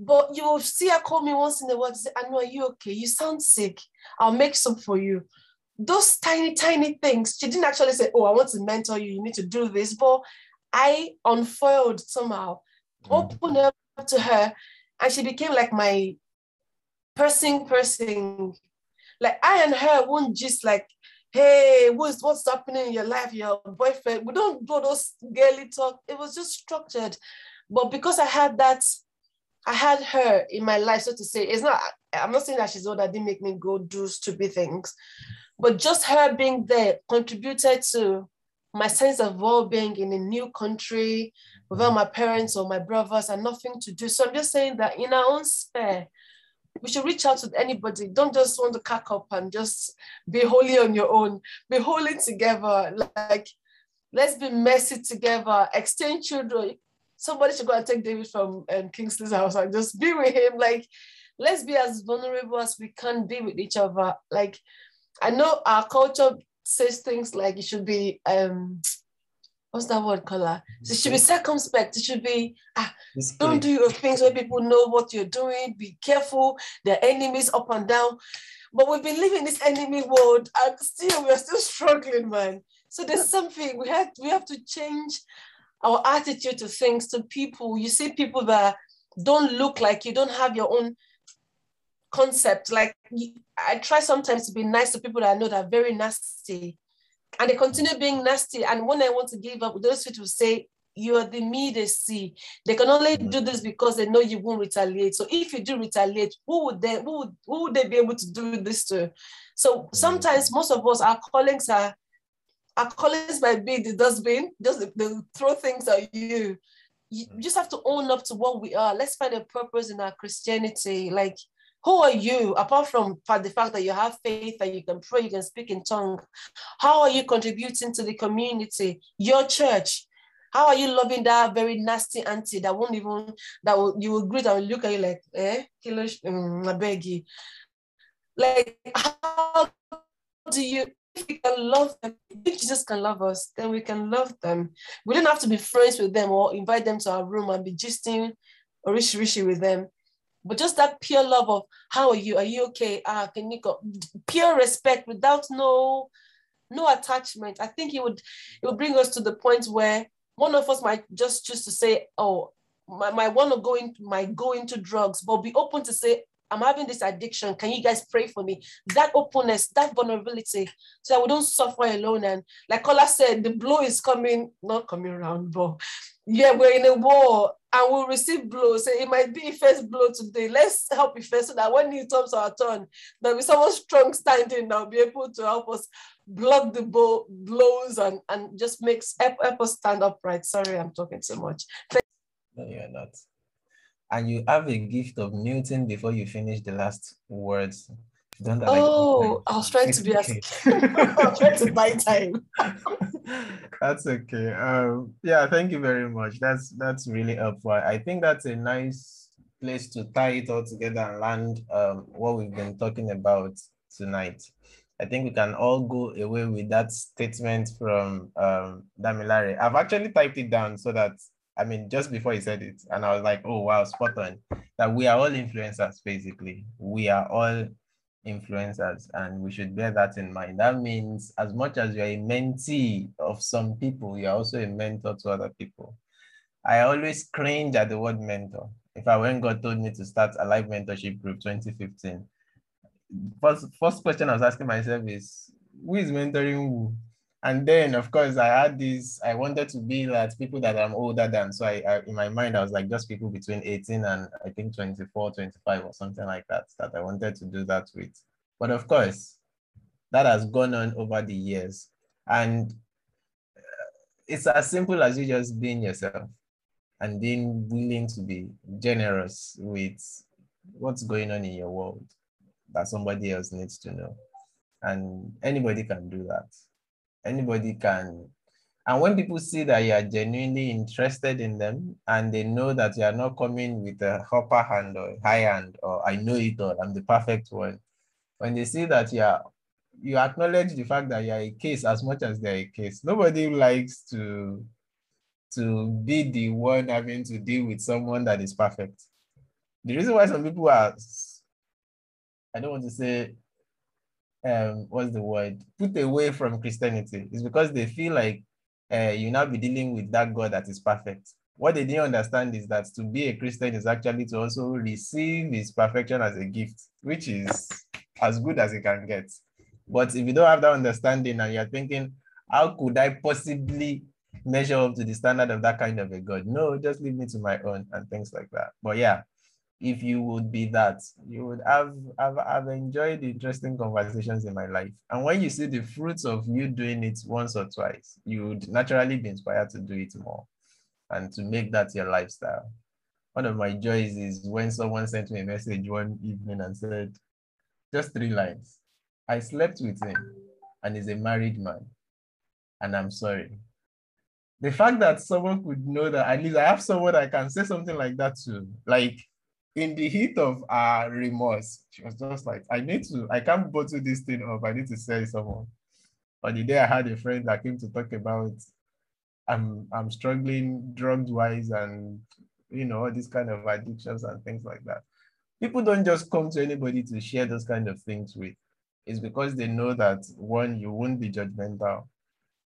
B: But you will see her call me once in a while to say, I know, are you okay? You sound sick. I'll make some for you those tiny, tiny things. She didn't actually say, Oh, I want to mentor you, you need to do this. But I unfoiled somehow, mm-hmm. opened up to her, and she became like my person, person. Like I and her won't just like, hey, what's what's happening in your life, your boyfriend? We don't do those girly talk. It was just structured. But because I had that, I had her in my life, so to say, it's not, I'm not saying that she's old, that didn't make me go do stupid things. But just her being there contributed to my sense of well-being in a new country without my parents or my brothers and nothing to do. So I'm just saying that in our own spare, we should reach out to anybody. Don't just want to cack up and just be holy on your own. Be holy together. Like, let's be messy together. Exchange children. Somebody should go and take David from um, Kingsley's house and just be with him. Like, let's be as vulnerable as we can be with each other. Like, I know our culture says things like it should be um what's that word color? It should be circumspect. It should be ah, don't do your things where people know what you're doing. Be careful. There are enemies up and down. But we've been living this enemy world and still we're still struggling, man. So there's something we have we have to change our attitude to things, to people. You see people that don't look like you, don't have your own concept. Like I try sometimes to be nice to people that I know that are very nasty, and they continue being nasty. And when I want to give up, those people say, "You are the me they see." They can only do this because they know you won't retaliate. So if you do retaliate, who would they? Who would, who would they be able to do this to? So sometimes most of us, our callings are. Our colleagues might be the dustbin, just they throw things at you you just have to own up to what we are. Let's find a purpose in our Christianity. Like who are you, apart from the fact that you have faith and you can pray, you can speak in tongue? How are you contributing to the community, your church? How are you loving that very nasty auntie that won't even, that will, you will greet and look at you like, eh, um, I beg you. Like, how do you, if we can love them, if Jesus can love us, then we can love them. We don't have to be friends with them or invite them to our room and be gisting or rishi rishi with them but just that pure love of how are you? Are you okay? Ah, can you go? Pure respect without no no attachment. I think it would it would bring us to the point where one of us might just choose to say, oh, my, my want to go into might go into drugs, but be open to say, I'm having this addiction. Can you guys pray for me? That openness, that vulnerability, so that we don't suffer alone. And like Kola said, the blow is coming, not coming around, but yeah, we're in a war and we'll receive blows. So it might be first blow today. Let's help first so that when it comes our turn, there'll be someone strong standing that'll be able to help us block the blow, blows and, and just makes help, help us stand upright. Sorry, I'm talking too much.
A: No, you're not. And you have a gift of muting before you finish the last words.
B: Don't oh, like, I was trying to be as [LAUGHS] I was trying to buy time. [LAUGHS]
A: that's okay. Um, yeah, thank you very much. That's that's really helpful. I think that's a nice place to tie it all together and land um, what we've been talking about tonight. I think we can all go away with that statement from um, Damilare. I've actually typed it down so that, I mean, just before he said it, and I was like, oh, wow, spot on. That we are all influencers, basically. We are all influencers and we should bear that in mind that means as much as you're a mentee of some people you're also a mentor to other people i always cringe at the word mentor if i when god told me to start a live mentorship group 2015 first first question i was asking myself is who is mentoring who and then of course I had this, I wanted to be like people that I'm older than. So I, I, in my mind, I was like just people between 18 and I think 24, 25 or something like that, that I wanted to do that with. But of course, that has gone on over the years. And uh, it's as simple as you just being yourself and being willing to be generous with what's going on in your world that somebody else needs to know. And anybody can do that anybody can. And when people see that you are genuinely interested in them and they know that you are not coming with a upper hand or high hand or I know it all, I'm the perfect one. When they see that you are you acknowledge the fact that you're a case as much as they're a case. Nobody likes to to be the one having to deal with someone that is perfect. The reason why some people are, I don't want to say um what's the word? Put away from christianity. Is because they feel like uh, you now be dealing with that god that is perfect. What they didn't understand is that to be a christian is actually to also receive his perfection as a gift which is as good as it can get. But if you don't have that understanding and you're thinking how could i possibly measure up to the standard of that kind of a god? No just leave me to my own and things like that. But yeah if you would be that, you would have, have, have enjoyed interesting conversations in my life. And when you see the fruits of you doing it once or twice, you would naturally be inspired to do it more and to make that your lifestyle. One of my joys is when someone sent me a message one evening and said, just three lines. I slept with him and he's a married man and I'm sorry. The fact that someone could know that at least I have someone I can say something like that to, like in the heat of our remorse, she was just like, I need to, I can't bottle this thing up. I need to say someone. On the day I had a friend that came to talk about I'm I'm struggling drugs wise and you know, all these kind of addictions and things like that. People don't just come to anybody to share those kind of things with. It's because they know that one, you won't be judgmental.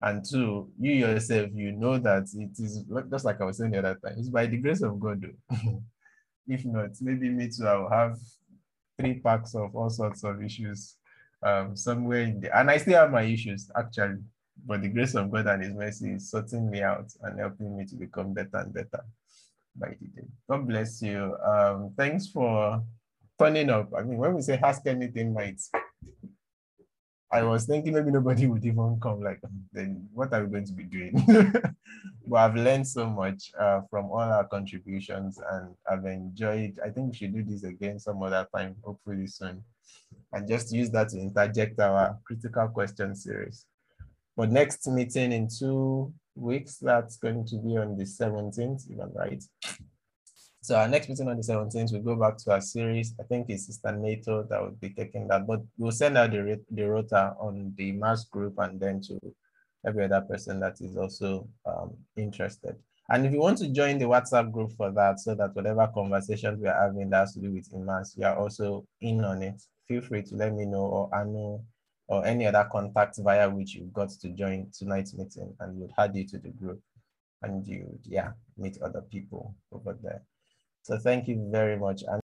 A: And two, you yourself, you know that it is just like I was saying the other time, it's by the grace of God. [LAUGHS] If not, maybe me too, I'll have three packs of all sorts of issues um, somewhere in there. And I still have my issues, actually. But the grace of God and His mercy is sorting me out and helping me to become better and better by the day. God bless you. Um, thanks for turning up. I mean, when we say ask anything, mates, I was thinking maybe nobody [LAUGHS] would even come. Like, then what are we going to be doing? [LAUGHS] but I've learned so much uh, from all our contributions, and I've enjoyed. I think we should do this again some other time, hopefully soon, and just use that to interject our critical question series. But next meeting in two weeks, that's going to be on the 17th, if I'm right. So our next meeting on the 17th, we go back to our series. I think it's Sister NATO that will be taking that, but we'll send out the, the rota on the mass group and then to every other person that is also um, interested. And if you want to join the WhatsApp group for that, so that whatever conversations we are having that has to do with Immerse, you are also in on it, feel free to let me know or know or any other contact via which you got to join tonight's meeting and we'll add you to the group and you, yeah, meet other people over there. So thank you very much. And